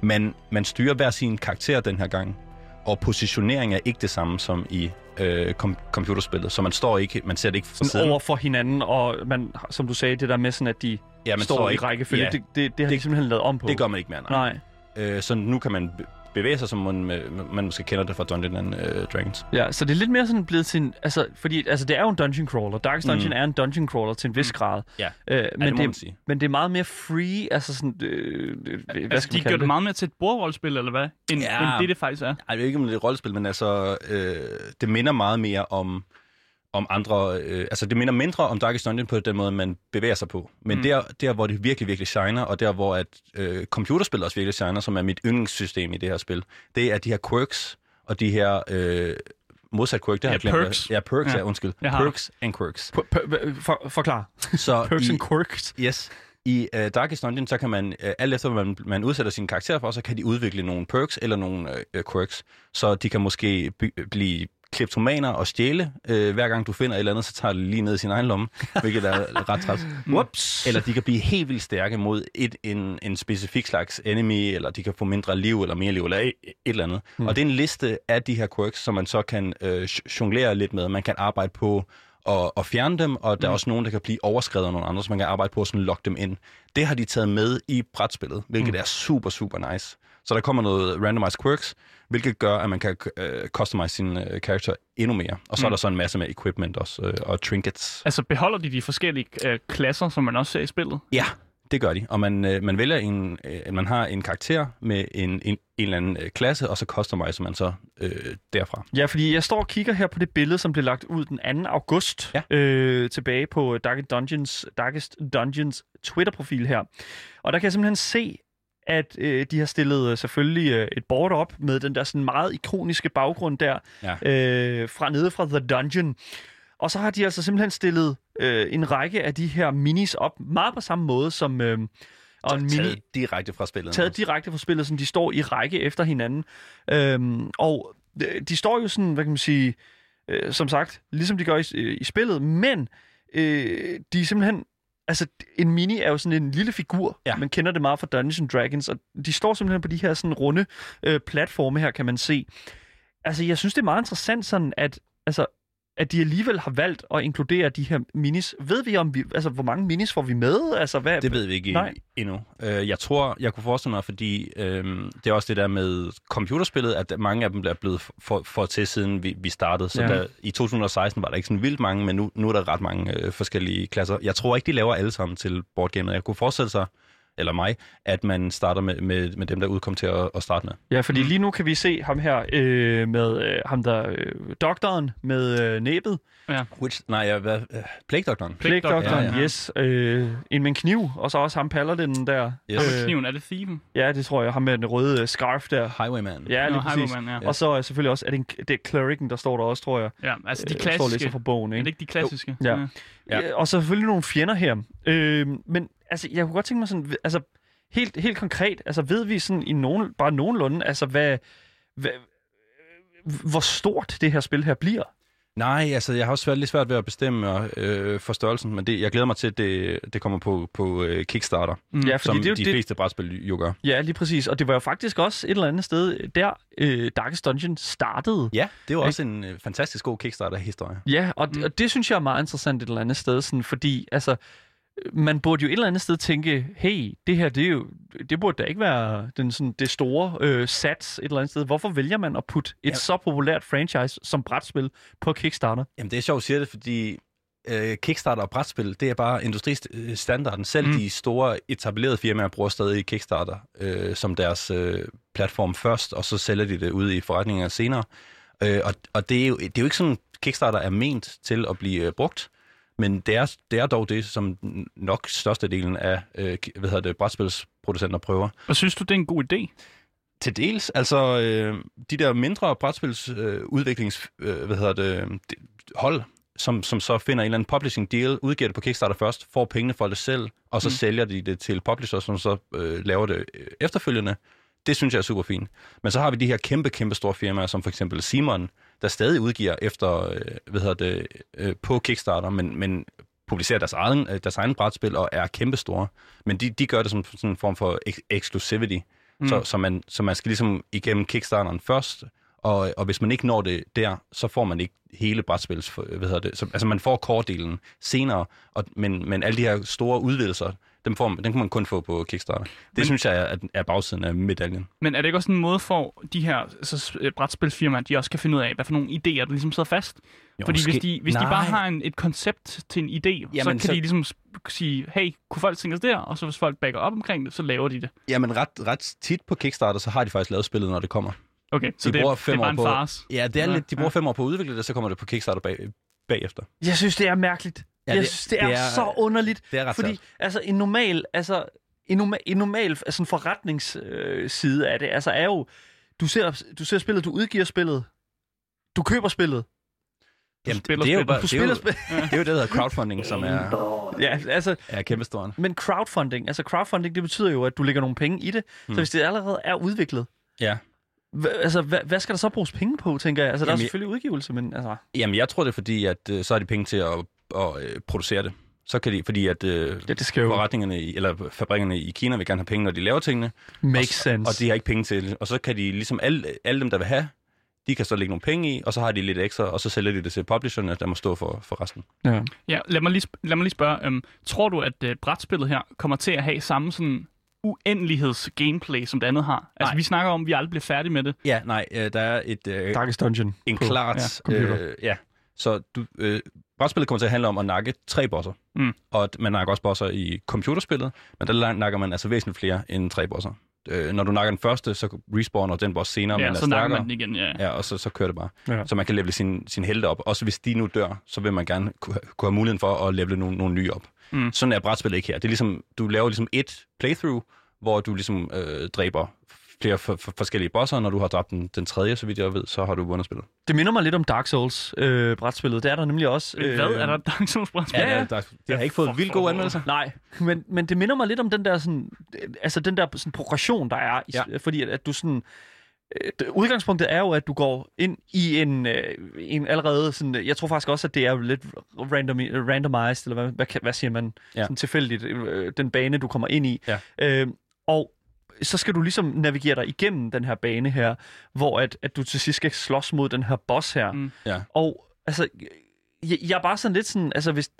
Men man styrer hver sin karakter den her gang, og positionering er ikke det samme som i øh, kom- computerspillet, så man står ikke, man ser det ikke fra siden. over for hinanden, og man, som du sagde, det der med sådan, at de ja, man står, i ikke, rækkefølge, Ja, det, det, det har de Det- simpelthen lavet om på. det gør man ikke mere, nej. Nej. Øh, så nu kan man bevæge sig, som man, man måske kender det fra Dungeons and uh, Dragons. Ja, så det er lidt mere sådan blevet til en... Altså, fordi altså, det er jo en dungeon crawler. Darkest Dungeon Mm. er en dungeon crawler til en vis grad. Ja, Øh, men men, det må man det, sige. men det er meget mere free, altså sådan... Øh, øh, hvad Altså, skal de kalde det meget mere til et bordrollespil, eller hvad? End, Ja. end det, det faktisk er. Ej, jeg ved ikke, om det er et rollespil, men altså, øh, det minder meget mere om, om andre... Øh, altså, det minder mindre om Darkest Dungeon på den måde, man bevæger sig på. Men Mm. der, der, hvor det virkelig, virkelig shiner, og der, hvor at, øh, computerspil også virkelig shiner, som er mit yndlingssystem i det her spil, det er de her quirks, og de her... Øh, modsat quirk, det har Ja, jeg glemt. perks. Ja, perks, Ja. ja, undskyld. Jeg har- Perks and quirks. P- p- for, forklar. Så Perks i, and quirks. Yes. I uh, Darkest Dungeon, så kan man, uh, alt efter hvad man, man udsætter sin karakter for, så kan de udvikle nogle perks eller nogle uh, quirks. Så de kan måske blive kleptomaner og stjæle. Uh, hver gang du finder et eller andet, så tager det lige ned i sin egen lomme, hvilket er ret træt. Whoops. Eller de kan blive helt vildt stærke mod et, en, en specifik slags enemy, eller de kan få mindre liv eller mere liv, eller et, et eller andet. Mm. Og det er en liste af de her quirks, som man så kan øh, jonglere lidt med. Man kan arbejde på at, at fjerne dem, og der er også nogen, der kan blive overskrevet af nogle andre, så man kan arbejde på at sådan lokke dem ind. Det har de taget med i brætspillet, hvilket mm. er super, super nice. Så der kommer noget randomized quirks, hvilket gør, at man kan øh, customize sin øh, karakter endnu mere. Og så mm. er der så en masse med equipment også, øh, og trinkets. Altså, beholder de de forskellige øh, klasser, som man også ser i spillet? Ja, det gør de. Og man, øh, man vælger en, øh, man har en karakter med en, en, en eller anden øh, klasse, og så customiser man så øh, derfra. Ja, fordi jeg står og kigger her på det billede, som blev lagt ud den 2. august Ja. øh, tilbage på Darkest Dungeons, Darkest Dungeons Twitter-profil her. Og der kan jeg simpelthen se, at øh, de har stillet øh, selvfølgelig øh, et board op med den der sådan meget ikoniske baggrund der Ja. øh, fra nede fra The Dungeon. Og så har de altså simpelthen stillet øh, en række af de her minis op, meget på samme måde som... Øh, og en mini, Taget direkte fra spillet. taget direkte fra spillet, som de står i række efter hinanden. Øhm, og øh, de står jo sådan, hvad kan man sige, øh, som sagt, ligesom de gør i, øh, i spillet, men øh, de er simpelthen, altså en mini er jo sådan en lille figur, Ja. man kender det meget fra Dungeons and Dragons, og de står simpelthen på de her sådan runde øh, platforme her, kan man se. Altså, jeg synes, det er meget interessant sådan, at, altså, at de alligevel har valgt at inkludere de her minis. Ved vi om vi, altså, hvor mange minis får vi med? Altså, hvad, Det ved vi ikke Nej. endnu. Øh, jeg tror, jeg kunne forestille mig, fordi øh, det er også det der med computerspillet, at mange af dem er blevet for, for til, siden vi, vi startede. Så Ja. der, i 2016 var der ikke sådan vildt mange, men nu, nu er der ret mange øh, forskellige klasser. Jeg tror ikke, de laver alle sammen til boardgamet. Jeg kunne forestille sig, eller mig, at man starter med, med, med dem, der udkom til at, at starte med. Ja, fordi Mm. lige nu kan vi se ham her øh, med øh, ham der øh, doktoren med øh, næbet. Which, nej, ja, hvad, øh, Plague Doctoren. Plague Plague doktoren, ja, ja. yes. Øh, en med en kniv, og så også ham paladinen der. Yes. Øh, kniven, er det Thieven? Ja, det tror jeg. Ham med den røde øh, scarf der. Highwayman. Ja, lige Nå, præcis. Highwayman, ja. Og så øh, selvfølgelig også, er det, en, det er cleriken, der står der også, tror jeg. Ja, altså de Øh, står klassiske. læser fra bogen, Er det ikke? ikke de klassiske? Ja. Ja. Ja. Og så selvfølgelig nogle fjender her. Øh, men altså, jeg kunne godt tænke mig sådan, altså, helt, helt konkret, altså ved vi sådan i nogen, bare nogenlunde, altså hvad, hvad, hvor stort det her spil her bliver? Nej, altså jeg har også svært, lidt svært ved at bestemme øh, for størrelsen, men det, jeg glæder mig til, at det, det kommer på, på øh, Kickstarter, Mm. Ja, fordi som det er jo de det, fleste brætspil jo gør. Ja, lige præcis. Og det var jo faktisk også et eller andet sted, der øh, Darkest Dungeon startede. Ja, det var også en øh, fantastisk god Kickstarter-historie. Ja, og, Mm. mm. og det synes jeg er meget interessant et eller andet sted, sådan, fordi altså, man burde jo et eller andet sted tænke, hey, det her, det, er jo, det burde da ikke være den, sådan, det store øh, sats et eller andet sted. Hvorfor vælger man at putte et Ja. så populært franchise som brætspil på Kickstarter? Jamen det er sjovt, at sige det, fordi øh, Kickstarter og brætspil, det er bare industristandarden. Selv Mm. mm. de store etablerede firmaer bruger stadig Kickstarter øh, som deres øh, platform først, og så sælger de det ud i forretninger senere. Øh, og og det, er jo, det er jo ikke sådan, Kickstarter er ment til at blive øh, brugt, men det er, det er dog det, som nok størstedelen af øh, hvad hedder det, brætspilsproducenter prøver. Og synes du, det er en god idé? Til dels. Altså, øh, de der mindre brætspils øh, øh, hvad hedder det, hold, som, som så finder en eller anden publishing deal, udgiver det på Kickstarter først, får pengene for det selv, og så Mm. sælger de det til publishers, som så øh, laver det øh, efterfølgende. Det synes jeg er super fint. Men så har vi de her kæmpe, kæmpe store firmaer, som for eksempel Simon, der stadig udgiver efter, øh, hvad hedder det, øh, på Kickstarter, men, men publicerer deres egen, øh, deres egen brætspil og er kæmpe store. Men de, de gør det som sådan en form for ex- exclusivity. Mm. Så, så, man, så man skal ligesom igennem Kickstarteren først, og, og hvis man ikke når det der, så får man ikke hele brætspils, hvad hedder det, så, altså man får kordelen senere, og, men, men alle de her store udvidelser, Dem, får, man- den kan man kun få på Kickstarter. Det Men- synes jeg er, er bagsiden af medaljen. Men er det ikke også en måde for de her så, øh, brætspilsfirmaer, de også kan finde ud af, hvad for nogle idéer, der ligesom sidder fast? Jo, Fordi måske- hvis, de, hvis de bare har en, et koncept til en idé, Jamen, så kan så- de ligesom sige, hey, kunne folk tænke os der? Og så hvis folk backer op omkring det, så laver de det. Jamen ret, ret tit på Kickstarter, så har de faktisk lavet spillet, når det kommer. Okay, så De det, bruger det fem er bare år en på- fars. Ja, det er Ja, lidt, de bruger ja. fem år på at udvikle det, så kommer det på Kickstarter bag, bagefter. Jeg synes, det er mærkeligt. Ja, jeg det- synes, det er, det er- så underligt. Det er ret Fordi altså, en normal, altså, en normal, en normal altså, en forretningsside øh, af det, altså er jo, du ser, du ser spillet, du udgiver spillet, du køber spillet, Jamen, spiller det er jo bare, du det er jo, det er jo det, der hedder crowdfunding, som er, Ja, altså, er kæmpestor. men crowdfunding, altså crowdfunding, det betyder jo, at du lægger nogle penge i det. Hmm. Så hvis det allerede er udviklet, Ja. hva, altså, hvad, hvad skal der så bruges penge på, tænker jeg? Altså, der er Jamen, jeg- selvfølgelig udgivelse, men altså... Jamen, jeg tror det er fordi, at øh, så har de penge til at, at øh, producere det. Så kan de, fordi at øh, Ja, det skal jo forretningerne, i, eller fabrikkerne i Kina vil gerne have penge, når de laver tingene. make og, sense. Og de har ikke penge til det. Og så kan de, ligesom alle, alle dem, der vil have, de kan så lægge nogle penge i, og så har de lidt ekstra, og så sælger de det til publisherne, der må stå for, for resten. ja. Ja, lad mig lige, lad mig lige spørge, øhm, tror du, at øh, brætspillet her kommer til at have samme sådan uendeligheds-gameplay, som det andet har? Altså, Nej. vi snakker om, at vi aldrig bliver færdige med det. Ja, nej, øh, der er et, øh, Darkest Dungeon. en på- klart... Ja, computer. øh, ja. Så du, øh, brætspillet kommer til at handle om at nakke tre bosser. Mm. Og at man nakker også bosser i computerspillet, men der nakker man altså væsentligt flere end tre bosser. Øh, når du nakker den første, så respawner den boss senere, Ja, men er så nakker man den igen, ja. Ja, og så, så kører det bare. Ja. Så man kan levele sin, sin helte op. Også hvis de nu dør, så vil man gerne kunne, kunne have muligheden for at levele nogle, nogle nye op. Mm. Sådan er brætspillet ikke her. Det er ligesom, du laver ligesom et playthrough, hvor du ligesom øh, dræber flere for, for, forskellige bosser, og når du har dræbt den, den tredje, så vidt jeg ved, så har du vundet spillet. Det minder mig lidt om Dark Souls øh, brætspillet. Det er der nemlig også. Øh, Hvad? Er der Dark Souls brætspil? Ja, ja. Der, det har ikke fået vildt gode anmeldelser. Nej, men, men det minder mig lidt om den der sådan, øh, altså den der sådan progression, der er. Ja. Fordi at, at du sådan, øh, udgangspunktet er jo, at du går ind i en, øh, en allerede sådan, jeg tror faktisk også, at det er lidt random, randomized, eller hvad, hvad, hvad siger man, Ja. sådan tilfældigt, øh, den bane, du kommer ind i. Ja. Øh, og så skal du ligesom navigere dig igennem den her bane her, hvor at, at du til sidst skal slås mod den her boss her. Mm. Ja. Og altså, jeg, jeg er bare sådan lidt sådan, altså hvis,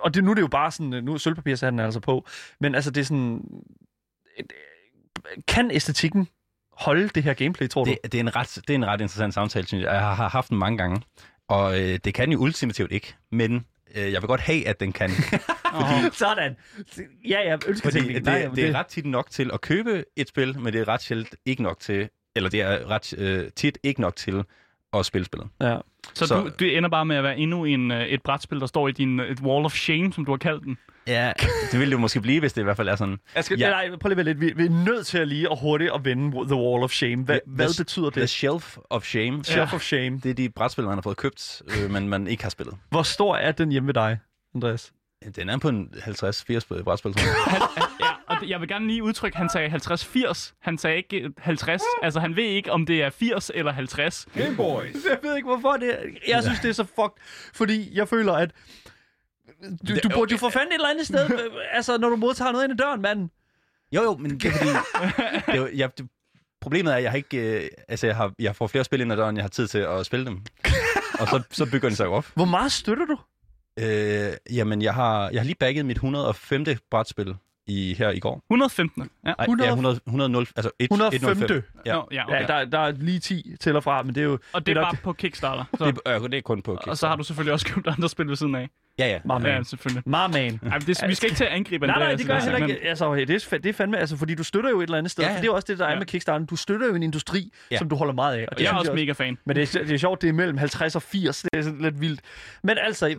og det, nu er det jo bare sådan, nu er sølvpapirshatten altså på, men altså det er sådan, kan æstetikken holde det her gameplay, tror du? Det, det, er en ret, det er en ret interessant samtale, synes jeg. Jeg har, har haft den mange gange, og øh, det kan jo ultimativt ikke, men øh, jeg vil godt have, at den kan. Fordi... Sådan. Ja, ja, ønsker Fordi det, det, det er ret tit nok til at købe et spil, men det er ret sjældent ikke nok til, eller det er ret øh, tit ikke nok til at spille spillet. Ja. Så, Så- du, det ender bare med at være endnu en, øh, et brætspil, der står i din et wall of shame, som du har kaldt den. Ja, det ville det jo måske blive, hvis det i hvert fald er sådan. Jeg skal, Ja. ja. Nej, prøv lige lidt. Vi, vi er nødt til at lige og hurtigt at vende The Wall of Shame. Hvad, The- hvad the- betyder The det? Shelf of Shame, Shelf of Shame. det er de brætspil, man har fået købt, øh, men man ikke har spillet. Hvor stor er den hjemme ved dig, Andreas? Den er på en 50-80 brætspil, tror jeg. Ja, og jeg vil gerne lige udtrykke, at han sagde 50-80. Han sagde ikke øh, 50. Altså, han ved ikke, om det er 80 eller 50. Game Boys. Jeg ved ikke, hvorfor det er. Jeg synes, det er så fucked, fordi jeg føler, at du, du burde jo for fanden et eller andet sted, altså når du modtager noget ind i døren, mand. Jo, jo, men det er fordi... det er, jo- jeg, det, problemet er, at jeg har ikke... Øh, altså, jeg, har, jeg får flere spil ind ad døren, jeg har tid til at spille dem. Og så, så bygger den sig op. Hvor meget støtter du? Øh, jamen, jeg har, jeg har lige bagget mit 105. brætspil i, her i går. 115. Ja. Ej, 100 ja, 100, 100, altså 1, 105. 105. Ja. Nå, ja, Okay. Ja, der, der er lige 10 til og fra, men det er jo... og det er nok- bare på Kickstarter. Så, Det, øh, det er kun på og så har du selvfølgelig også købt andre spil ved siden af. Ja, ja. My man. Ja, selvfølgelig. My man. Ej, men det, vi skal ikke til at angribe Nej, nej, det gør jeg altså, heller ikke. Altså, det, er, det er fandme, altså, fordi du støtter jo et eller andet sted. Ja, Ja. For det er også det, der er Ja. med Kickstarter. Du støtter jo en industri, Ja. som du holder meget af. Og Og jeg er også mega fan. Men det er, det er sjovt, det er mellem 50 og 80. Det er sådan lidt vildt. Men altså,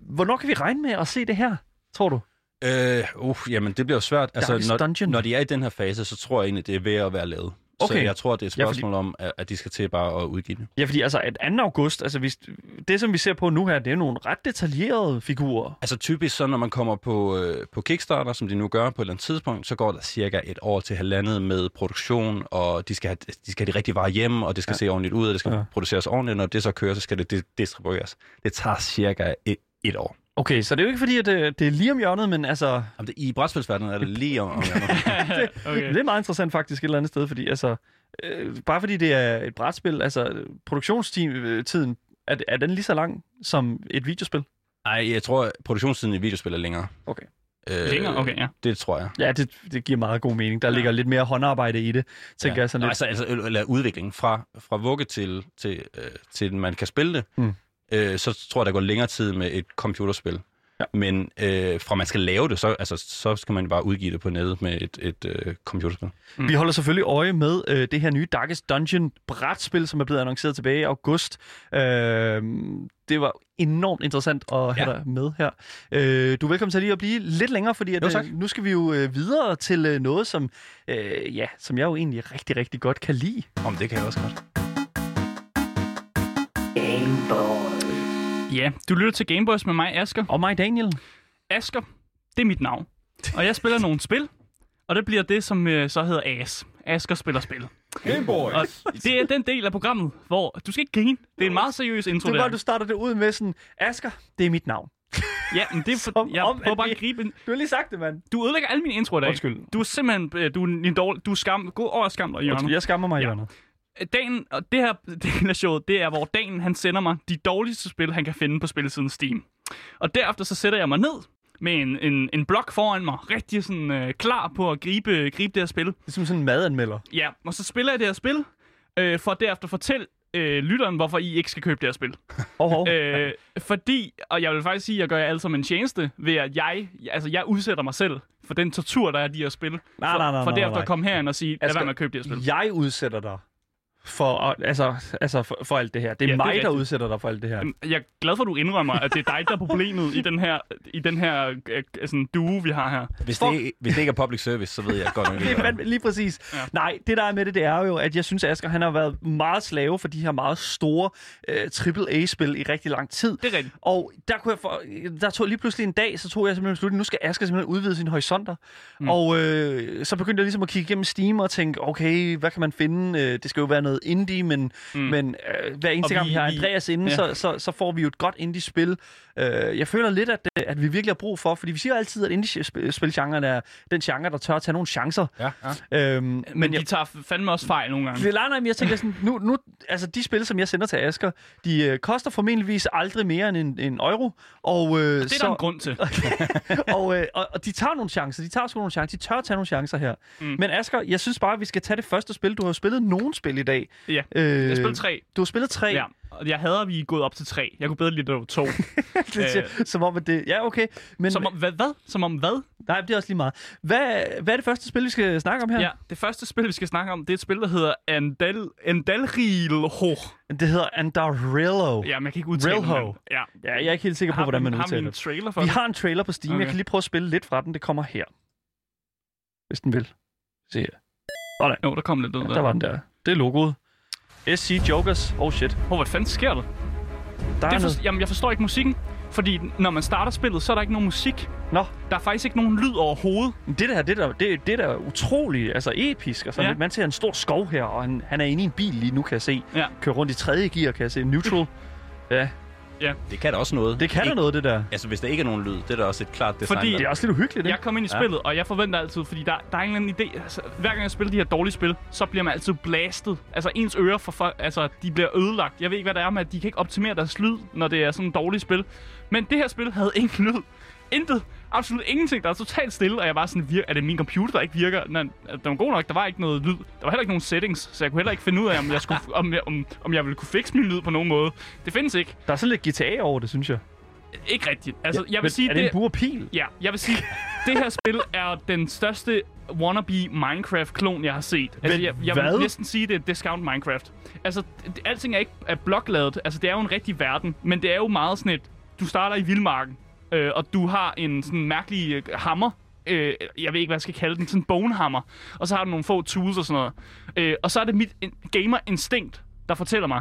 hvornår kan vi regne med at se det her, tror du? Øh, uh, jamen, det bliver jo svært. Altså, Darkest når, Dungeon. når de er i den her fase, så tror jeg egentlig, det er ved at være lavet. Så Okay. jeg tror, det er et Ja, fordi- spørgsmål om, at, at de skal til bare at udgive det. Ja, fordi altså, at 2. august, altså hvis, det som vi ser på nu her, det er nogle ret detaljerede figurer. Altså typisk så, når man kommer på, øh, på Kickstarter, som de nu gør på et eller andet tidspunkt, så går der cirka et år til halvandet med produktion, og de skal have de, skal have de rigtige varer hjem, og det skal ja. se ordentligt ud, og det skal ja. Produceres ordentligt. Når det så kører, så skal det di- distribueres. Det tager cirka et, et år. Okay, så det er jo ikke fordi, at det, det er lige om hjørnet, men altså, Jamen, det, I brætspilsverdenen er det lige om, om okay. det er meget interessant faktisk et eller andet sted, fordi altså, øh, bare fordi det er et brætspil, altså produktionstiden, er, er den lige så lang som et videospil? Nej, jeg tror, at produktionstiden i videospil er længere. Okay. Øh, Længere? Okay, ja. Det tror jeg. Ja, det, det giver meget god mening. Der ja. ligger lidt mere håndarbejde i det, tænker ja. jeg sådan Nå, lidt. Altså, altså eller udviklingen fra, fra vugge til, til, øh, til man kan spille det, Mm. Øh, så tror jeg, der går længere tid med et computerspil. Ja. Men øh, fra man skal lave det, så, altså, så skal man bare udgive det på nettet med et, et øh, computerspil. Vi holder selvfølgelig øje med øh, det her nye Darkest Dungeon brætspil, som er blevet annonceret tilbage i august. Øh, det var enormt interessant at have Ja. dig med her. Øh, du er velkommen til lige at blive lidt længere, fordi at, Jo, tak. øh, nu skal vi jo øh, videre til øh, noget, som, øh, ja, som jeg jo egentlig rigtig, rigtig godt kan lide. Om det kan jeg også godt. Ja, du lytter til Gameboys med mig, Asker. Og mig, Daniel. Asker, det er mit navn. Og jeg spiller nogle spil, og det bliver det, som øh, så hedder AS. Asker spiller spil. Gameboy! Og det er den del af programmet, hvor... Du skal ikke grine. Det er en meget seriøs intro, Det er der. godt, du starter det ud med sådan, Asger, det er mit navn. Ja, men det er for... Som Jeg om, prøver at bare at gribe ind. Du har lige sagt det, mand. Du ødelægger alle mine introer i dag. Undskyld. Du er simpelthen... øh, Du er en dårlig... Du er skam... Gå over og skam dig, Jørgen. Jeg skammer mig i Ja. Dagen, og det her del af showet, det er, hvor dagen han sender mig de dårligste spil, han kan finde på spillesiden Steam. Og derefter så sætter jeg mig ned med en, en, en blok foran mig, rigtig sådan øh, klar på at gribe, gribe det her spil. Det er som sådan en madanmelder. Ja, og så spiller jeg det her spil, øh, for derefter fortælle øh, lytteren, hvorfor I ikke skal købe det her spil. Hov, hov. øh, fordi, og jeg vil faktisk sige, at jeg gør jer alle sammen en tjeneste, ved at jeg, altså jeg udsætter mig selv for den tortur, der er i de her spil. Nej, for, nej, nej, for nej, derefter nej. at komme herind og sige, lad Asger, være med at købe det her spil. Jeg udsætter dig for, altså, altså for, for alt det her. Det er Ja, ja, det er mig, der udsætter dig for alt det her. Jeg er glad for, at du indrømmer, at det er dig, der er problemet i den her, i den her øh, sådan duo, vi har her. Hvis det, ikke, hvis det ikke er public service, så ved jeg godt, nok, Det fandme, lige præcis. Ja. Nej, det der er med det, det er jo, at jeg synes, at Asger han har været meget slave for de her meget store øh, AAA-spil i rigtig lang tid. Det er rigtigt. Og der, kunne jeg for, der tog lige pludselig en dag, så tog jeg simpelthen beslutning, nu skal Asger simpelthen udvide sine horisonter. Mm. Og øh, så begyndte jeg ligesom at kigge igennem Steam og tænke, okay, hvad kan man finde? Øh, det skal jo være noget indie, men, Mm. men øh, hver eneste Og gang vi vi- har vi- Andreas inde, ja. så, så, så får vi jo et godt indie-spil. Øh, jeg føler lidt, at, øh, at vi virkelig har brug for, fordi vi siger altid, at indie-spilgenren er den genre, der tør at tage nogle chancer. Ja, ja. Øhm, Men, men de jeg, tager fandme også fejl nogle gange. Nej, nej, men jeg tænker sådan, nu, nu, altså de spil, som jeg sender til Asker, de øh, koster formentligvis aldrig mere end en, en euro, og, øh, Det er så, der en grund til. og, øh, og, og de tager nogle chancer, de tager sgu nogle chancer, de tør tage nogle chancer her. Mm. Men Asker, jeg synes bare, at vi skal tage det første spil. Du har jo spillet nogen spil i dag. Ja, Øh, jeg spillede tre. Du har spillet tre. Ja, jeg hader, at vi er gået op til tre. Jeg kunne bedre lide, at det var to. det, øh, som om, at det... Ja, okay. Men, Som om, hvad, hvad? Som om hvad? Nej, det er også lige meget. Hvad, hvad er det første spil, vi skal snakke om her? Ja, det første spil, vi skal snakke om, det er et spil, der hedder Andal, Andalrilho. Det hedder Andarillo. Ja, jeg kan ikke udtale det. Rilho. men- Ja. ja, jeg er ikke helt sikker på, hvordan man Har vi udtaler en det. trailer for Vi det? har en trailer på Steam. Okay. Jeg kan lige prøve at spille lidt fra den. Det kommer her. Hvis den vil. Se her. Jo, der kom lidt ud Ja, der. der var den der. Det er logoet. SC Jokers. Oh shit. Åh, hvad fanden sker der? Der er Det for, jamen, jeg forstår ikke musikken. Fordi når man starter spillet, så er der ikke nogen musik. Nå, Der er faktisk ikke nogen lyd overhovedet. det der, det der, det, det der er utroligt, altså episk. Og sådan Ja. lidt. Man ser en stor skov her, og han, han er inde i en bil lige nu, kan jeg se. Ja. Kører rundt i tredje gear, kan jeg se. Neutral. Ja, Det kan da også noget. det kan der noget, det der. Altså, hvis der ikke er nogen lyd, det er da også et klart design. Fordi- der- Det er også lidt uhyggeligt, ikke? Jeg kom ind i Ja. spillet, og jeg forventer altid, fordi der, der er en eller anden idé. Altså, hver gang jeg spiller de her dårlige spil, så bliver man altid blastet. Altså ens ører, for, for, altså, de bliver ødelagt. Jeg ved ikke, hvad det er med, at de kan ikke optimere deres lyd, når det er sådan et dårligt spil. Men det her spil havde ingen lyd. Intet. Absolut ingenting. Der er totalt stille, og jeg var sådan, vir- er det min computer, der ikke virker? Nej, den var god nok, der var ikke noget lyd. Der var heller ikke nogen settings, så jeg kunne heller ikke finde ud af, om jeg, skulle, om, jeg, om, om jeg ville kunne fikse min lyd på nogen måde. Det findes ikke. Der er sådan lidt GTA over det, synes jeg. Ikke rigtigt. Altså, jeg Men vil sige, er det, en bur pil? Ja, jeg vil sige, det her spil er den største wannabe Minecraft-klon, jeg har set. Altså, Men jeg, jeg hvad? vil næsten sige, det er discount Minecraft. Altså, det, alting er ikke er blokladet. Altså, det er jo en rigtig verden, men det er jo meget sådan et... Du starter i vildmarken, øh, og du har en sådan mærkelig øh, hammer. Øh, jeg ved ikke, hvad jeg skal kalde den. Sådan en bonehammer. Og så har du nogle få tools og sådan noget. Øh, og så er det mit in- gamer-instinkt, der fortæller mig,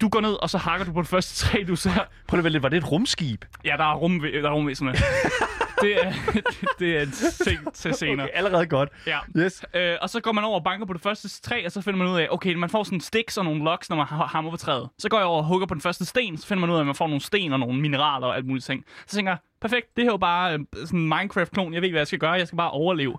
du går ned, og så hakker du på det første træ, du ser. Prøv at lidt, var det et rumskib? Ja, der er, rum, der er rumvæsener. det, er, det er en ting til senere. Okay, allerede godt. Ja. Yes. Øh, og så går man over og banker på det første træ, og så finder man ud af, okay, man får sådan sticks og nogle logs, når man ha- hammer på træet. Så går jeg over og hugger på den første sten, så finder man ud af, at man får nogle sten og nogle mineraler og alt muligt ting. Så tænker jeg, perfekt, det her er jo bare øh, sådan en Minecraft-klon, jeg ved, hvad jeg skal gøre, jeg skal bare overleve.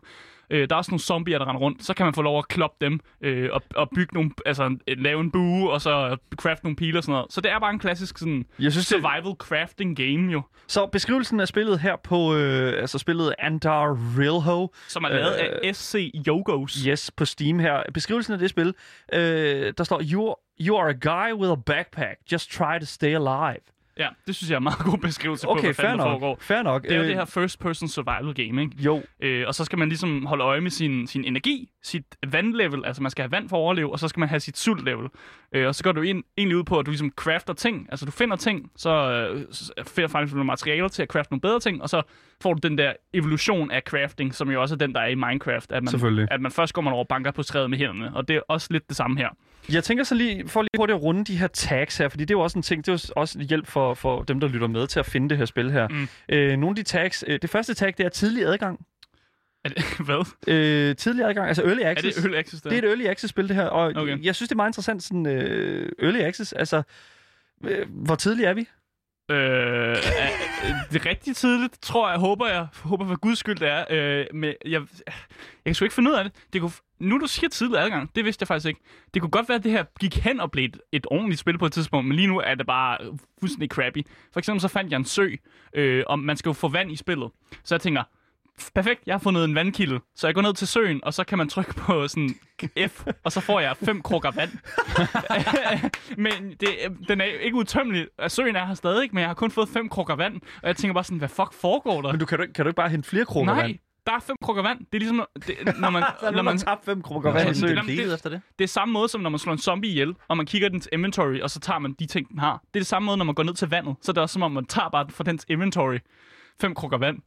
Øh, der er også nogle zombier, der render rundt. Så kan man få lov at kloppe dem øh, og, og bygge nogle, altså lave en bue, og så craft nogle piler og sådan noget. Så det er bare en klassisk sådan Jeg synes, det, survival crafting game jo, så beskrivelsen af spillet her på, øh, altså spillet Andar Rilho, som er lavet af SC Yogos. yes, på Steam her. Beskrivelsen af det spil, øh, der står, you, you are a guy with a backpack, just try to stay alive. Ja, det synes jeg er en meget god beskrivelse på, Okay, hvad fair fanden der foregår. Fair nok. Det er jo det her first-person survival game, ikke? Jo, Øh, og så skal man ligesom holde øje med sin, sin energi, sit vandlevel, altså man skal have vand for at overleve, og så skal man have sit sultlevel. Øh, og så går du ind, egentlig ud på, at du ligesom crafter ting, altså du finder ting, så øh, finder faktisk nogle materialer til at crafte nogle bedre ting, og så får du den der evolution af crafting, som jo også er den, der er i Minecraft, at man, at man først går man over banker på træet med hænderne, og det er også lidt det samme her. Jeg tænker så lige, for lige hurtigt at runde de her tags her, fordi det er jo også en ting, det er jo også en hjælp for, for dem, der lytter med til at finde det her spil her. Mm. Øh, nogle af de tags, øh, det første tag, det er tidlig adgang. Er det, hvad? Øh, tidlig adgang, altså early Er access. det Early Access der? det er et early access spil, det her, og Okay. jeg synes, det er meget interessant, sådan øh, early access, altså, øh, hvor tidlig er vi? Øh, er, det er rigtig tidligt, tror jeg, håber jeg. Håber for guds skyld, det er. Øh, men jeg, jeg kan sgu ikke finde ud af det. det kunne, nu du siger tidlig adgang, det vidste jeg faktisk ikke. Det kunne godt være, at det her gik hen og blev et, et ordentligt spil på et tidspunkt, men lige nu er det bare fuldstændig crappy. For eksempel så fandt jeg en sø, øh, og man skal jo få vand i spillet. Så jeg tænker, perfekt, jeg har fundet en vandkilde. Så jeg går ned til søen, og så kan man trykke på sådan F, og så får jeg fem krukker vand. men det, den er ikke udtømmelig. Søen er her stadig, men jeg har kun fået fem krukker vand. Og jeg tænker bare sådan, hvad fuck foregår der? Men du kan, du, ikke- kan du ikke bare hente flere krukker Nej, vand? der er fem krukker vand. Det er ligesom, det, når man, er når man, tabt fem krukker vand i det- søen. det- det, efter det? det er samme måde, som når man slår en zombie ihjel, og man kigger i dens inventory, og så tager man de ting, den har. Det er det samme måde, når man går ned til vandet. Så er det også som om, man tager bare fra dens inventory fem krukker vand.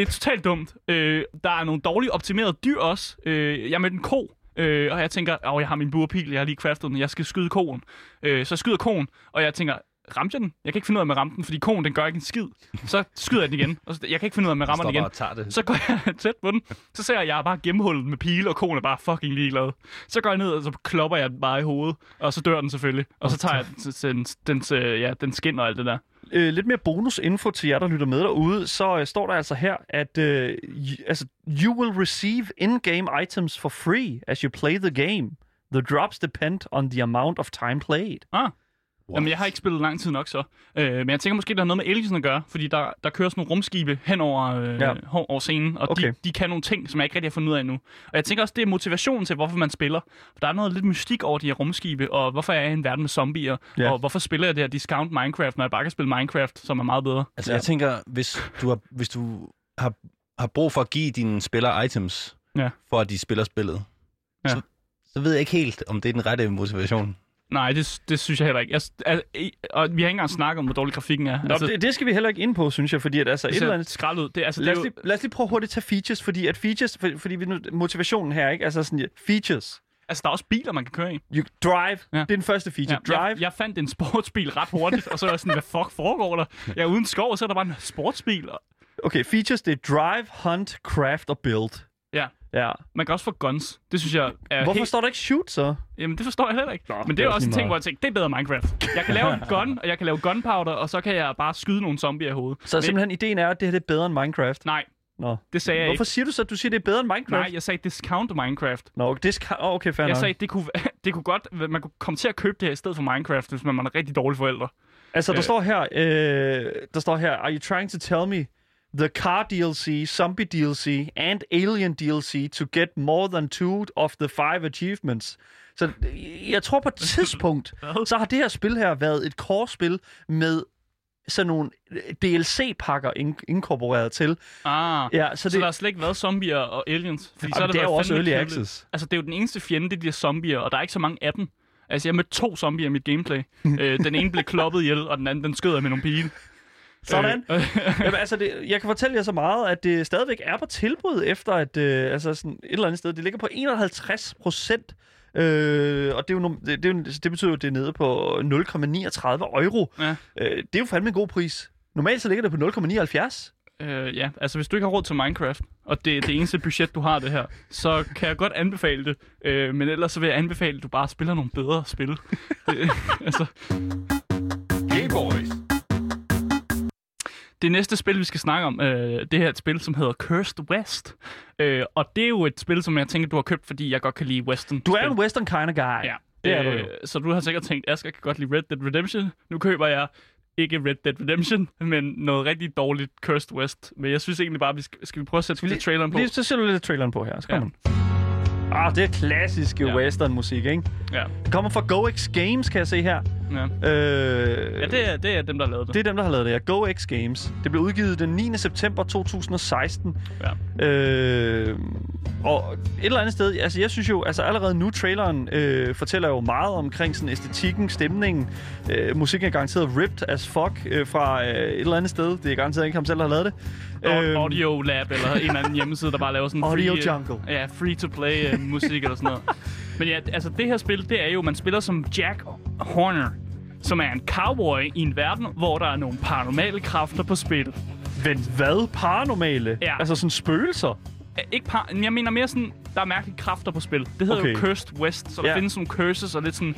Det er totalt dumt. Øh, der er nogle dårligt optimerede dyr også. Øh, jeg med en ko, øh, og jeg tænker, åh, jeg har min burpil, jeg har lige craftet den, jeg skal skyde koen. Øh, så jeg skyder koen, og jeg tænker, ramte jeg den? Jeg kan ikke finde ud af, om jeg ramte den, fordi koen, den gør ikke en skid. Så skyder jeg den igen, og så, jeg kan ikke finde ud af, om jeg rammer den igen. det. Så går jeg tæt på den. Så ser jeg, at jeg er bare gennemhullet med pile, og konen er bare fucking ligeglad. Så går jeg ned, og så klopper jeg den bare i hovedet. Og så dør den selvfølgelig. Og så tager jeg dens, dens, dens, øh, ja, den skin og alt det der øh, lidt mere bonusinfo til jer, der lytter med derude, så øh, står der altså her, at øh, you, altså, you will receive in-game items for free as you play the game. The drops depend on the amount of time played. Ah. Jamen, jeg har ikke spillet lang tid nok så. Øh, men jeg tænker måske, der har noget med Aliensen at gøre, fordi der, der kører sådan nogle rumskibe hen over, øh, Ja. ja. over scenen, og Okay. de, de kan nogle ting, som jeg ikke rigtig har fundet ud af endnu. Og jeg tænker også, det er motivationen til, hvorfor man spiller. For der er noget lidt mystik over de her rumskibe, og hvorfor er jeg i en verden med zombier, Ja. og hvorfor spiller jeg det her discount Minecraft, når jeg bare kan spille Minecraft, som er meget bedre. Altså, Ja. jeg tænker, hvis du har, hvis du har, har brug for at give dine spillere items, Ja. for at de spiller spillet, Ja. så, så ved jeg ikke helt, om det er den rette motivation. Nej, det, det synes jeg heller ikke. Jeg, al, i- og vi har ikke engang snakket om, hvor dårlig grafikken er. Nå, det, det skal vi heller ikke ind på, synes jeg, fordi at, altså, det et eller ser andet... skrald ud. Det, altså, Lad det os, er jo, lige, lad os lige prøve hurtigt at tage features, fordi at features, for, fordi vi nu, motivationen her, ikke? Altså sådan, ja, features. altså, der er også biler, man kan køre i. You drive. Ja. det er den første feature. Ja, drive, jeg, jeg fandt en sportsbil ret hurtigt, og så er jeg sådan, hvad fuck foregår der? Jeg er uden skov, og så er der bare en sportsbil. Og, Okay, features, det er drive, hunt, craft og build. ja, Ja. man kan også få guns. Det synes jeg er Hvorfor helt... står der ikke shoot så? Jamen, det forstår jeg heller ikke. Nå, Men det det er er også en ting, hvor jeg tænker, det er bedre Minecraft. Jeg kan lave en gun, og jeg kan lave gunpowder, og så kan jeg bare skyde nogle zombier i hovedet. Så Men- simpelthen ideen er, at det her det er bedre end Minecraft. Nej, Nå. det sagde jeg Hvorfor ikke. siger du så, at du siger, det er bedre end Minecraft? Nej, jeg sagde discount Minecraft. Nå, det skal... Oh, okay, fair Jeg nok. sagde, det kunne, det kunne godt, man kunne komme til at købe det her i stedet for Minecraft, hvis man var en rigtig dårlig forælder. Altså, der Øh. står her, øh, der står her, are you trying to tell me the car DLC, zombie DLC and alien DLC to get more than two of the five achievements? Så jeg tror på et tidspunkt, så har det her spil her været et core-spil med sådan nogle øh, DLC-pakker in- inkorporeret til. Ah, Ja, så så, det, så der har slet ikke været zombier og aliens? Fordi Jamen, har det er jo også early kedeligt. access. Altså, det er jo den eneste fjende, det er zombier, og der er ikke så mange af dem. Altså, jeg mødte to zombier i mit gameplay. øh, den ene blev kloppet ihjel, og den anden, den skød jeg med nogle pile. Sådan. Øh, Jamen, altså, det, jeg kan fortælle jer så meget, at det stadigvæk er på tilbud efter, at øh, altså sådan et eller andet sted, det ligger på 51 procent. Øh, og det, er jo, no- det, det, er jo, det betyder jo, at det er nede på 0,39 euro. Ja. Øh, det er jo fandme en god pris. Normalt så ligger det på 0,79. øh, ja, altså hvis du ikke har råd til Minecraft, og det er det eneste budget, du har det her, så kan jeg godt anbefale det. Øh, men ellers så vil jeg anbefale, at du bare spiller nogle bedre spil. det, altså, Gameboys! Det næste spil, vi skal snakke om, øh, det her er et spil, som hedder Cursed West. Øh, og det er jo et spil, som jeg tænker, du har købt, fordi jeg godt kan lide western Du er en western kind of guy. Ja, Det er du jo. Så du har sikkert tænkt, Asger kan godt lide Red Dead Redemption. Nu køber jeg ikke Red Dead Redemption, men noget rigtig dårligt Cursed West. Men jeg synes egentlig bare, vi skal, skal vi prøve at sætte Lige- lidt traileren på? Lige så ser du lidt traileren på her. Så kommer ja. Ah, det er klassisk Ja. ja. western musik, ikke? Ja, Det kommer fra GoX Games, kan jeg se her. ja. Øh, ja det, er, det er dem, der har lavet det. det er dem, der har lavet det her. GoX Games. Det blev udgivet den 9. september 2016. Ja. Øh, og et eller andet sted, altså jeg synes jo, altså allerede nu traileren øh, fortæller jo meget omkring sådan æstetikken, stemningen. Øh, musikken er garanteret ripped as fuck øh, fra øh, et eller andet sted. Det er garanteret ikke ham selv, der har lavet det. Øhm, Audio Lab eller en eller anden hjemmeside, der bare laver sådan Audio free, Jungle. Ja, free-to-play uh, musik eller sådan noget. Men ja, altså det her spil, det er jo, man spiller som Jack Horner, som er en cowboy i en verden, hvor der er nogle paranormale kræfter på spil. Vent, hvad? Paranormale? Ja. Altså sådan spøgelser? Øh, Ikke par, jeg mener mere sådan, der er mærkelige kræfter på spil. Det hedder okay. jo. Cursed West, så der Ja. findes nogle curses og lidt sådan...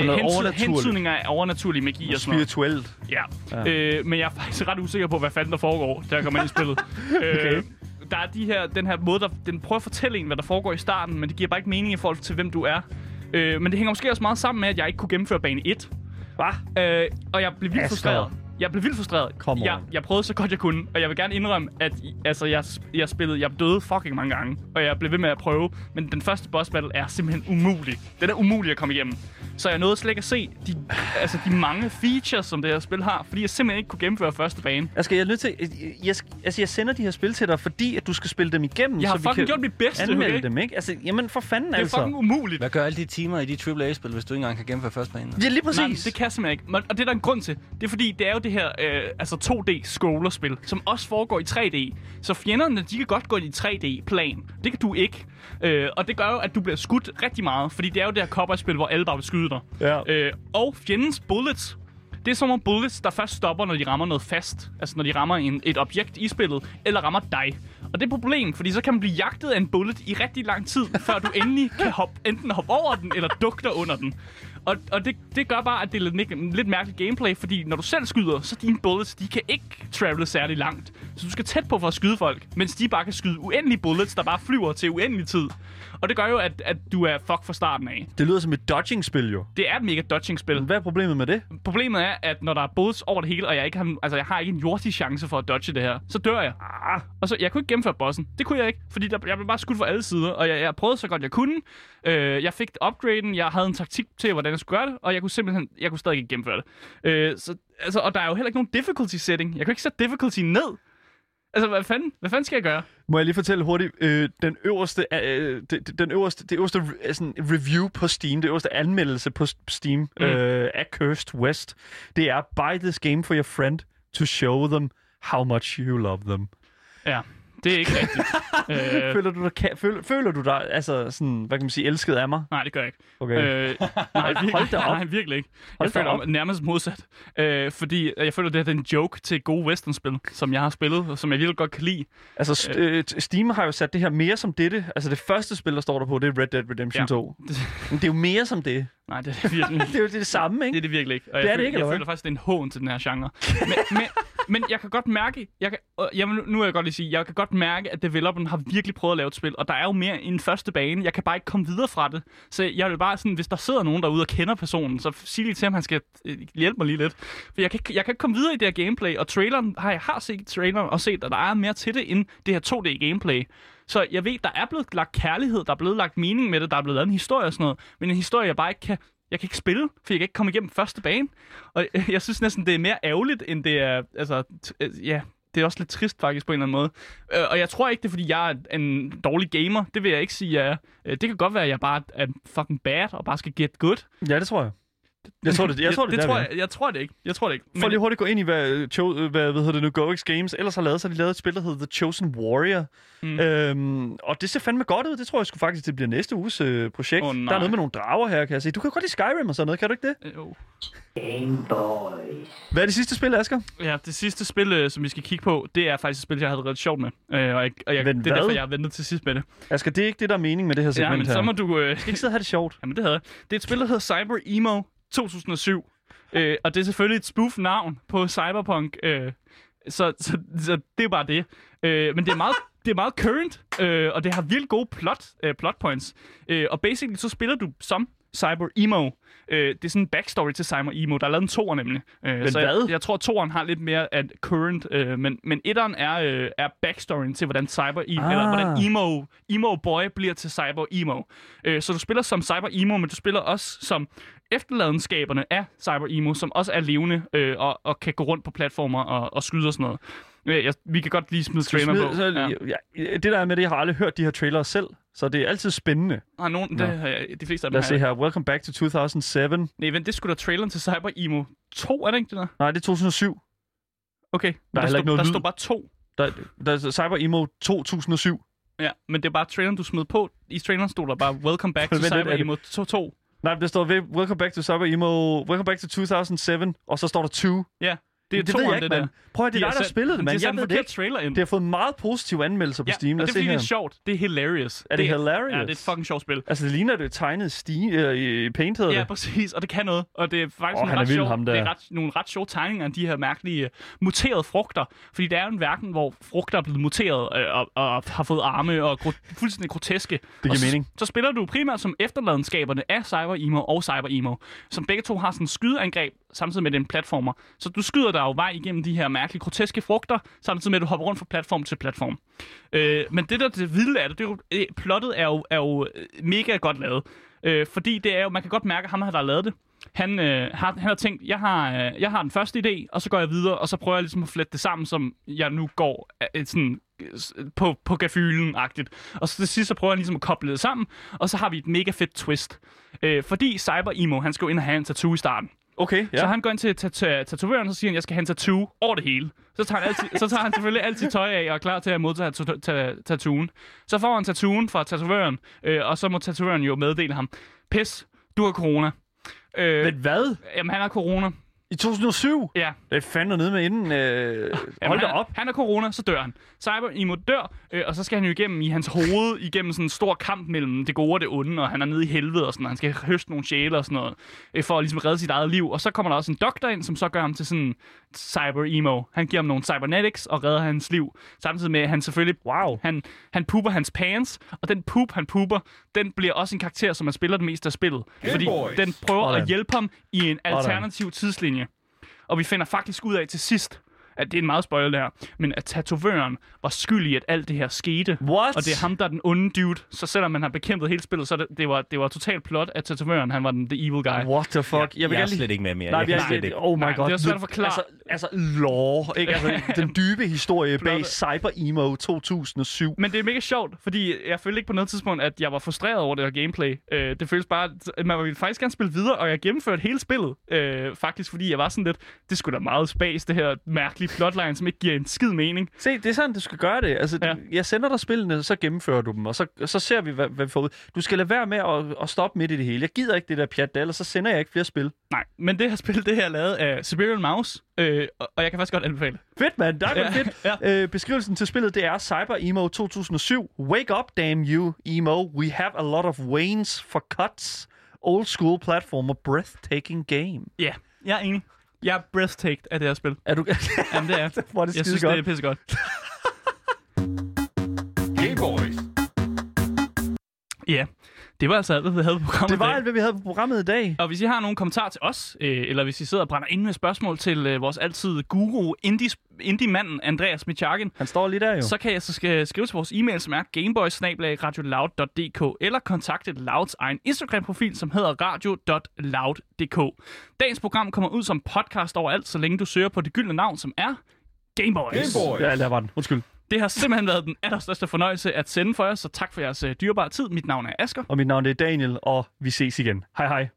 øh, noget hensyd- overnaturligt. af overnaturlig magi og sådan noget. Spirituelt. Ja. Ja. Øh, men jeg er faktisk ret usikker på, hvad fanden der foregår, da jeg kommer ind i spillet. Okay. øh, der er de her, den her måde, der, den prøver at fortælle en, hvad der foregår i starten, men det giver bare ikke mening i forhold til, hvem du er. Øh, men det hænger måske også meget sammen med, at jeg ikke kunne gennemføre bane 1. Hvad? Øh, og jeg blev vildt frustreret. Jeg blev vildt frustreret. Come jeg, on. jeg prøvede så godt jeg kunne, og jeg vil gerne indrømme, at altså, jeg, jeg spillede, jeg døde fucking mange gange, og jeg blev ved med at prøve, men den første boss battle er simpelthen umulig. Den er umulig at komme igennem. Så jeg nåede slet ikke at se de, altså, de mange features, som det her spil har, fordi jeg simpelthen ikke kunne gennemføre første bane. Altså, jeg er nødt til... Jeg, jeg, altså, jeg sender de her spil til dig, fordi at du skal spille dem igennem, Jeg har så vi fucking kan gjort mit bedste, anmelde okay? dem, ikke? Altså, jamen for fanden Det er altså. fucking umuligt. Hvad gør alle de timer i de AAA-spil, hvis du ikke engang kan gennemføre første bane? Ja, lige præcis. Nej, det kan jeg simpelthen ikke. Og det er der en grund til. Det er fordi, det er jo det her øh, altså 2D-scrollerspil, som også foregår i 3D. Så fjenderne, de kan godt gå i 3D-plan. Det kan du ikke. Øh, og det gør jo, at du bliver skudt rigtig meget, fordi det er jo det her cowboy-spil, hvor alle bare vil skyde dig. Ja. Øh, og fjendens bullets, det er som om bullets, der først stopper, når de rammer noget fast. Altså når de rammer en, et objekt i spillet, eller rammer dig. Og det er et problem, fordi så kan man blive jagtet af en bullet i rigtig lang tid, før du endelig kan hoppe, enten hoppe over den, eller dukke dig under den. Og, og det, det gør bare, at det er lidt, lidt mærkeligt gameplay, fordi når du selv skyder, så dine bullets, de kan ikke travele særlig langt. Så du skal tæt på for at skyde folk, mens de bare kan skyde uendelige bullets, der bare flyver til uendelig tid. Og det gør jo, at, at du er fuck fra starten af. Det lyder som et dodging-spil, jo. Det er et mega dodging-spil. Hvad er problemet med det? Problemet er, at når der er bullets over det hele, og jeg ikke har, altså jeg har ikke en jordig chance for at dodge det her, så dør jeg. Ah, Og så, jeg kunne ikke gennemføre bossen. Det kunne jeg ikke, fordi der, jeg blev bare skudt fra alle sider, og jeg, jeg prøvede så godt jeg kunne. Øh, jeg fik upgraden, jeg havde en taktik til, hvordan jeg skulle gøre det, og jeg kunne simpelthen, jeg kunne stadig ikke gennemføre det. Øh, så, altså, og der er jo heller ikke nogen difficulty setting. Jeg kan ikke sætte difficulty ned. Altså, hvad fanden, hvad fanden skal jeg gøre? må jeg lige fortælle hurtigt, øh, den øverste, øh, det, den øverste, det øverste re- sådan, review på Steam, det øverste anmeldelse på Steam mm. øh, af Cursed West, det er, buy this game for your friend to show them how much you love them. Ja, det er ikke rigtigt. øh, Føler du dig, ka- føler, føler du dig, altså sådan, hvad kan man sige, elsket af mig? nej, det gør jeg ikke. Okay. Øh, Øh, nej, virkelig, Hold da op. nej, virkelig ikke. Hold Jeg føler op. nærmest modsat. Øh, fordi jeg føler, det er en joke til gode westernspil, som jeg har spillet, og som jeg virkelig godt kan lide. altså, st- øh, Steam har jo sat det her mere som dette. Altså, det første spil, der står der på, det er Red Dead Redemption Ja. 2. Men det er jo mere som det. Nej, det er det virkelig Det er jo det, det samme, Det ikke? er det virkelig ikke. Og Det jeg er det føler, ikke, Jeg føler faktisk, det er en hån til den her genre. Men, men, men jeg kan godt mærke, jeg kan, jeg, nu vil jeg godt lige sige, jeg kan godt mærke, at developeren har virkelig prøvet at lave et spil, og der er jo mere end første bane. Jeg kan bare ikke komme videre fra det. Så jeg vil bare sådan, hvis der sidder nogen derude og kender personen, så sig lige til ham, han skal øh, hjælpe mig lige lidt. For jeg kan, jeg kan ikke komme videre i det her gameplay, og traileren har jeg har set traileren og set, at der er mere til det end det her 2D gameplay. Så jeg ved, der er blevet lagt kærlighed, der er blevet lagt mening med det, der er blevet lavet en historie og sådan noget, men en historie, jeg bare ikke kan jeg kan ikke spille, for jeg kan ikke komme igennem første bane. Og øh, jeg synes næsten, det er mere ærgerligt, end det er... Altså, t- øh, ja, det er også lidt trist faktisk på en eller anden måde. Øh, og jeg tror ikke, det er, fordi jeg er en dårlig gamer. Det vil jeg ikke sige, jeg er. Øh, Det kan godt være, at jeg bare er fucking bad, og bare skal get good. Ja, det tror jeg. Jeg tror det, jeg tror det, det der, tror jeg, jeg tror det ikke. Jeg tror det ikke. For lige hurtigt gå ind i, hvad, Cho, hvad, hvad hedder det nu, GoX Games ellers har lavet, så de lavet et spil, der hedder The Chosen Warrior. Mm. Øhm, og det ser fandme godt ud. Det tror jeg sgu faktisk, det bliver næste uges øh, projekt. Åh, der er noget med nogle drager her, kan jeg se. Du kan godt lide Skyrim og sådan noget, kan du ikke det? Øh, jo. Game Boys. Hvad er det sidste spil, Asger? Ja, det sidste spil, øh, som vi skal kigge på, det er faktisk et spil, jeg havde rigtig sjovt med. Øh, og jeg, og jeg, Men det er hvad? derfor, jeg har ventet til sidst med det. Asger, det er ikke det, der er mening med det her segment Ja, men her. så må du... Øh, skal ikke sidde og have det sjovt. Jamen, det havde jeg. Det er et spil, der hedder Cyber Emo 2007. Øh, og det er selvfølgelig et spoof-navn på Cyberpunk. Øh, Så, så, så det er bare det. Øh, men det er meget, det er meget current, øh, og det har virkelig gode plot, øh, plot points. Øh, og basically, så spiller du som Cyber Emo. Øh, det er sådan en backstory til Cyber Emo. Der er lavet en toer nemlig. Øh, Men så hvad? Jeg, jeg tror, toeren har lidt mere af current, øh, men, men etteren er, øh, er backstoryen til, hvordan Cyber Emo, Ah. eller hvordan emo, emo Boy bliver til Cyber Emo. Øh, så du spiller som Cyber Emo, men du spiller også som efterladenskaberne af Cyber Emo, som også er levende øh, og, og kan gå rundt på platformer og, og skyde og sådan noget. Øh, jeg, vi kan godt lige smide trailer Smid, på. så, Ja. ja. Det der er med det, jeg har aldrig hørt de her trailere selv, så det er altid spændende. Har nogen, det, har jeg- de fleste af dem Lad os se her. Welcome back to 2007. Nej, vent, det skulle da traileren til Cyber Emo 2, er det ikke det der? Nej, det er 2007. Okay, der, der, stod, noget der lyd. stod bare to. Der, der er Cyber Emo 2007. Ja, men det er bare traileren, du smed på. I traileren stod der bare, Welcome back to lidt, Cyber er det- Emo 2. 2. Nej, der står Welcome back to Cyber Emo, Welcome back to 2007, og så står der 2. Ja, det er det ved jeg toeren, ikke, det der. Prøv at det er dig, der sat- spillede det, de mand. har sat Jeg ved det ikke. trailer ind. Det har fået meget positive anmeldelser på ja, Steam. og Lad det os er fordi, det er sjovt. Det er hilarious. Er det hilarious? Ja, det er et fucking sjovt spil. Altså, det ligner det tegnet Steam, øh, i Paint Ja, det. præcis, og det kan noget. Og det er faktisk Åh, nogle, er ret der. det er ret, nogle ret sjove tegninger af de her mærkelige uh, muterede frugter. Fordi der er jo en verden, hvor frugter er blevet muteret øh, og, og har fået arme og gro- fuldstændig groteske. giver og så, mening. Så spiller du primært som efterladenskaberne af Cyber Emo og Cyber Emo, som begge to har sådan skydeangreb, samtidig med den platformer. Så du skyder dig jo vej igennem de her mærkelige groteske frugter, samtidig med at du hopper rundt fra platform til platform. Øh, men det der det vilde er det, det er jo, øh, plottet er jo, er jo øh, mega godt lavet. Øh, fordi det er jo, man kan godt mærke, at ham, der har lavet det, han, øh, har, han har tænkt, jeg har, øh, jeg har den første idé, og så går jeg videre, og så prøver jeg ligesom at flette det sammen, som jeg nu går øh, øh sådan, øh, på, på gafylen-agtigt. Og så til sidst, så prøver jeg ligesom at koble det sammen, og så har vi et mega fedt twist. Øh, fordi Cyber Emo, han skal jo ind og have en tattoo i starten. Okay, Ja. Så han går ind til tat- tatovøren, og så siger han, jeg skal have en tattoo over det hele. Så tager han, altid, så tager han selvfølgelig altid tøj af og er klar til at modtage ta- ta- tattooen. Så får han tattooen fra tatovøren, øh, og så må tatovøren jo meddele ham, pis, du har corona. Øh, Men hvad? jamen, han har corona. I 2007? Ja. Det er fandme nede med inden. Øh... Jamen, Hold da op. Han har corona, så dør han. Cyber Emo dør, øh, og så skal han jo igennem i hans hoved, igennem sådan en stor kamp mellem det gode og det onde, og han er nede i helvede og sådan noget. Han skal høste nogle sjæle og sådan noget, øh, for at ligesom redde sit eget liv. Og så kommer der også en doktor ind, som så gør ham til sådan Cyber Emo. Han giver ham nogle cybernetics og redder hans liv. Samtidig med, at han selvfølgelig Wow. han, han pooper hans pants, og den poop, han pooper, den bliver også en karakter, som man spiller det meste af spillet. fordi den prøver Sådan. at hjælpe ham i en alternativ tidslinje. Og vi finder faktisk ud af til sidst, at det er en meget spoiler det her, men at tatovøren var skyld i, at alt det her skete. What? Og det er ham, der er den onde dude. Så selvom man har bekæmpet hele spillet, så det, det, var, det var totalt plot, at tatovøren, han var den the evil guy. What the fuck? Jeg, jeg er slet ikke med mere. Nej, jeg er slet slet ikke. Oh my Nej, god. det er svært at forklare. Altså, altså lore, ikke? Altså, den dybe historie bag. Cyber Emo 2007. Men det er mega sjovt, fordi jeg følte ikke på noget tidspunkt, at jeg var frustreret over det her gameplay. Øh, det føles bare, at man ville faktisk gerne spille videre, og jeg gennemførte hele spillet. Øh, faktisk, fordi jeg var sådan lidt, det skulle da meget spas, det her mærkelige plotline, som ikke giver en skid mening. Se, det er sådan, du skal gøre det. Altså, Ja. jeg sender dig spillene, så gennemfører du dem, og så, så ser vi, hvad, hvad vi får ud. Du skal lade være med at, at stoppe midt i det hele. Jeg gider ikke det der pjat, ellers så sender jeg ikke flere spil. Nej, men det her spil, det her er lavet af Siberian Mouse, øh, og og jeg kan faktisk godt anbefale. Fedt, mand. Der er Ja, fedt. ja. Øh, beskrivelsen til spillet, det er Cyber Emo 2007. Wake up, damn you, Emo. We have a lot of wanes for cuts. Old school platformer, breathtaking game. Ja, jeg er enig. Jeg er breathtaked af det her spil. Er du... Jamen, det er. Hvor er det Jeg synes, godt. det er pissegodt. Game Boys. Ja, det var altså alt, hvad vi havde på programmet. Det var i dag. alt, hvad vi havde på programmet i dag. Og hvis I har nogle kommentarer til os, øh, eller hvis I sidder og brænder ind med spørgsmål til øh, vores altid guru, indie, indie-manden Andreas Michakin, Han står lige der jo. så kan jeg så skal skrive til vores e-mail, som er gameboys eller kontakte Louds egen Instagram-profil, som hedder radio.loud.dk. Dagens program kommer ud som podcast overalt, så længe du søger på det gyldne navn, som er Gameboys. Game Boys. Ja, der var den. Undskyld. Det har simpelthen været den allerstørste fornøjelse at sende for jer, så tak for jeres øh, dyrebare tid. Mit navn er Asker. Og mit navn er Daniel, og vi ses igen. Hej hej.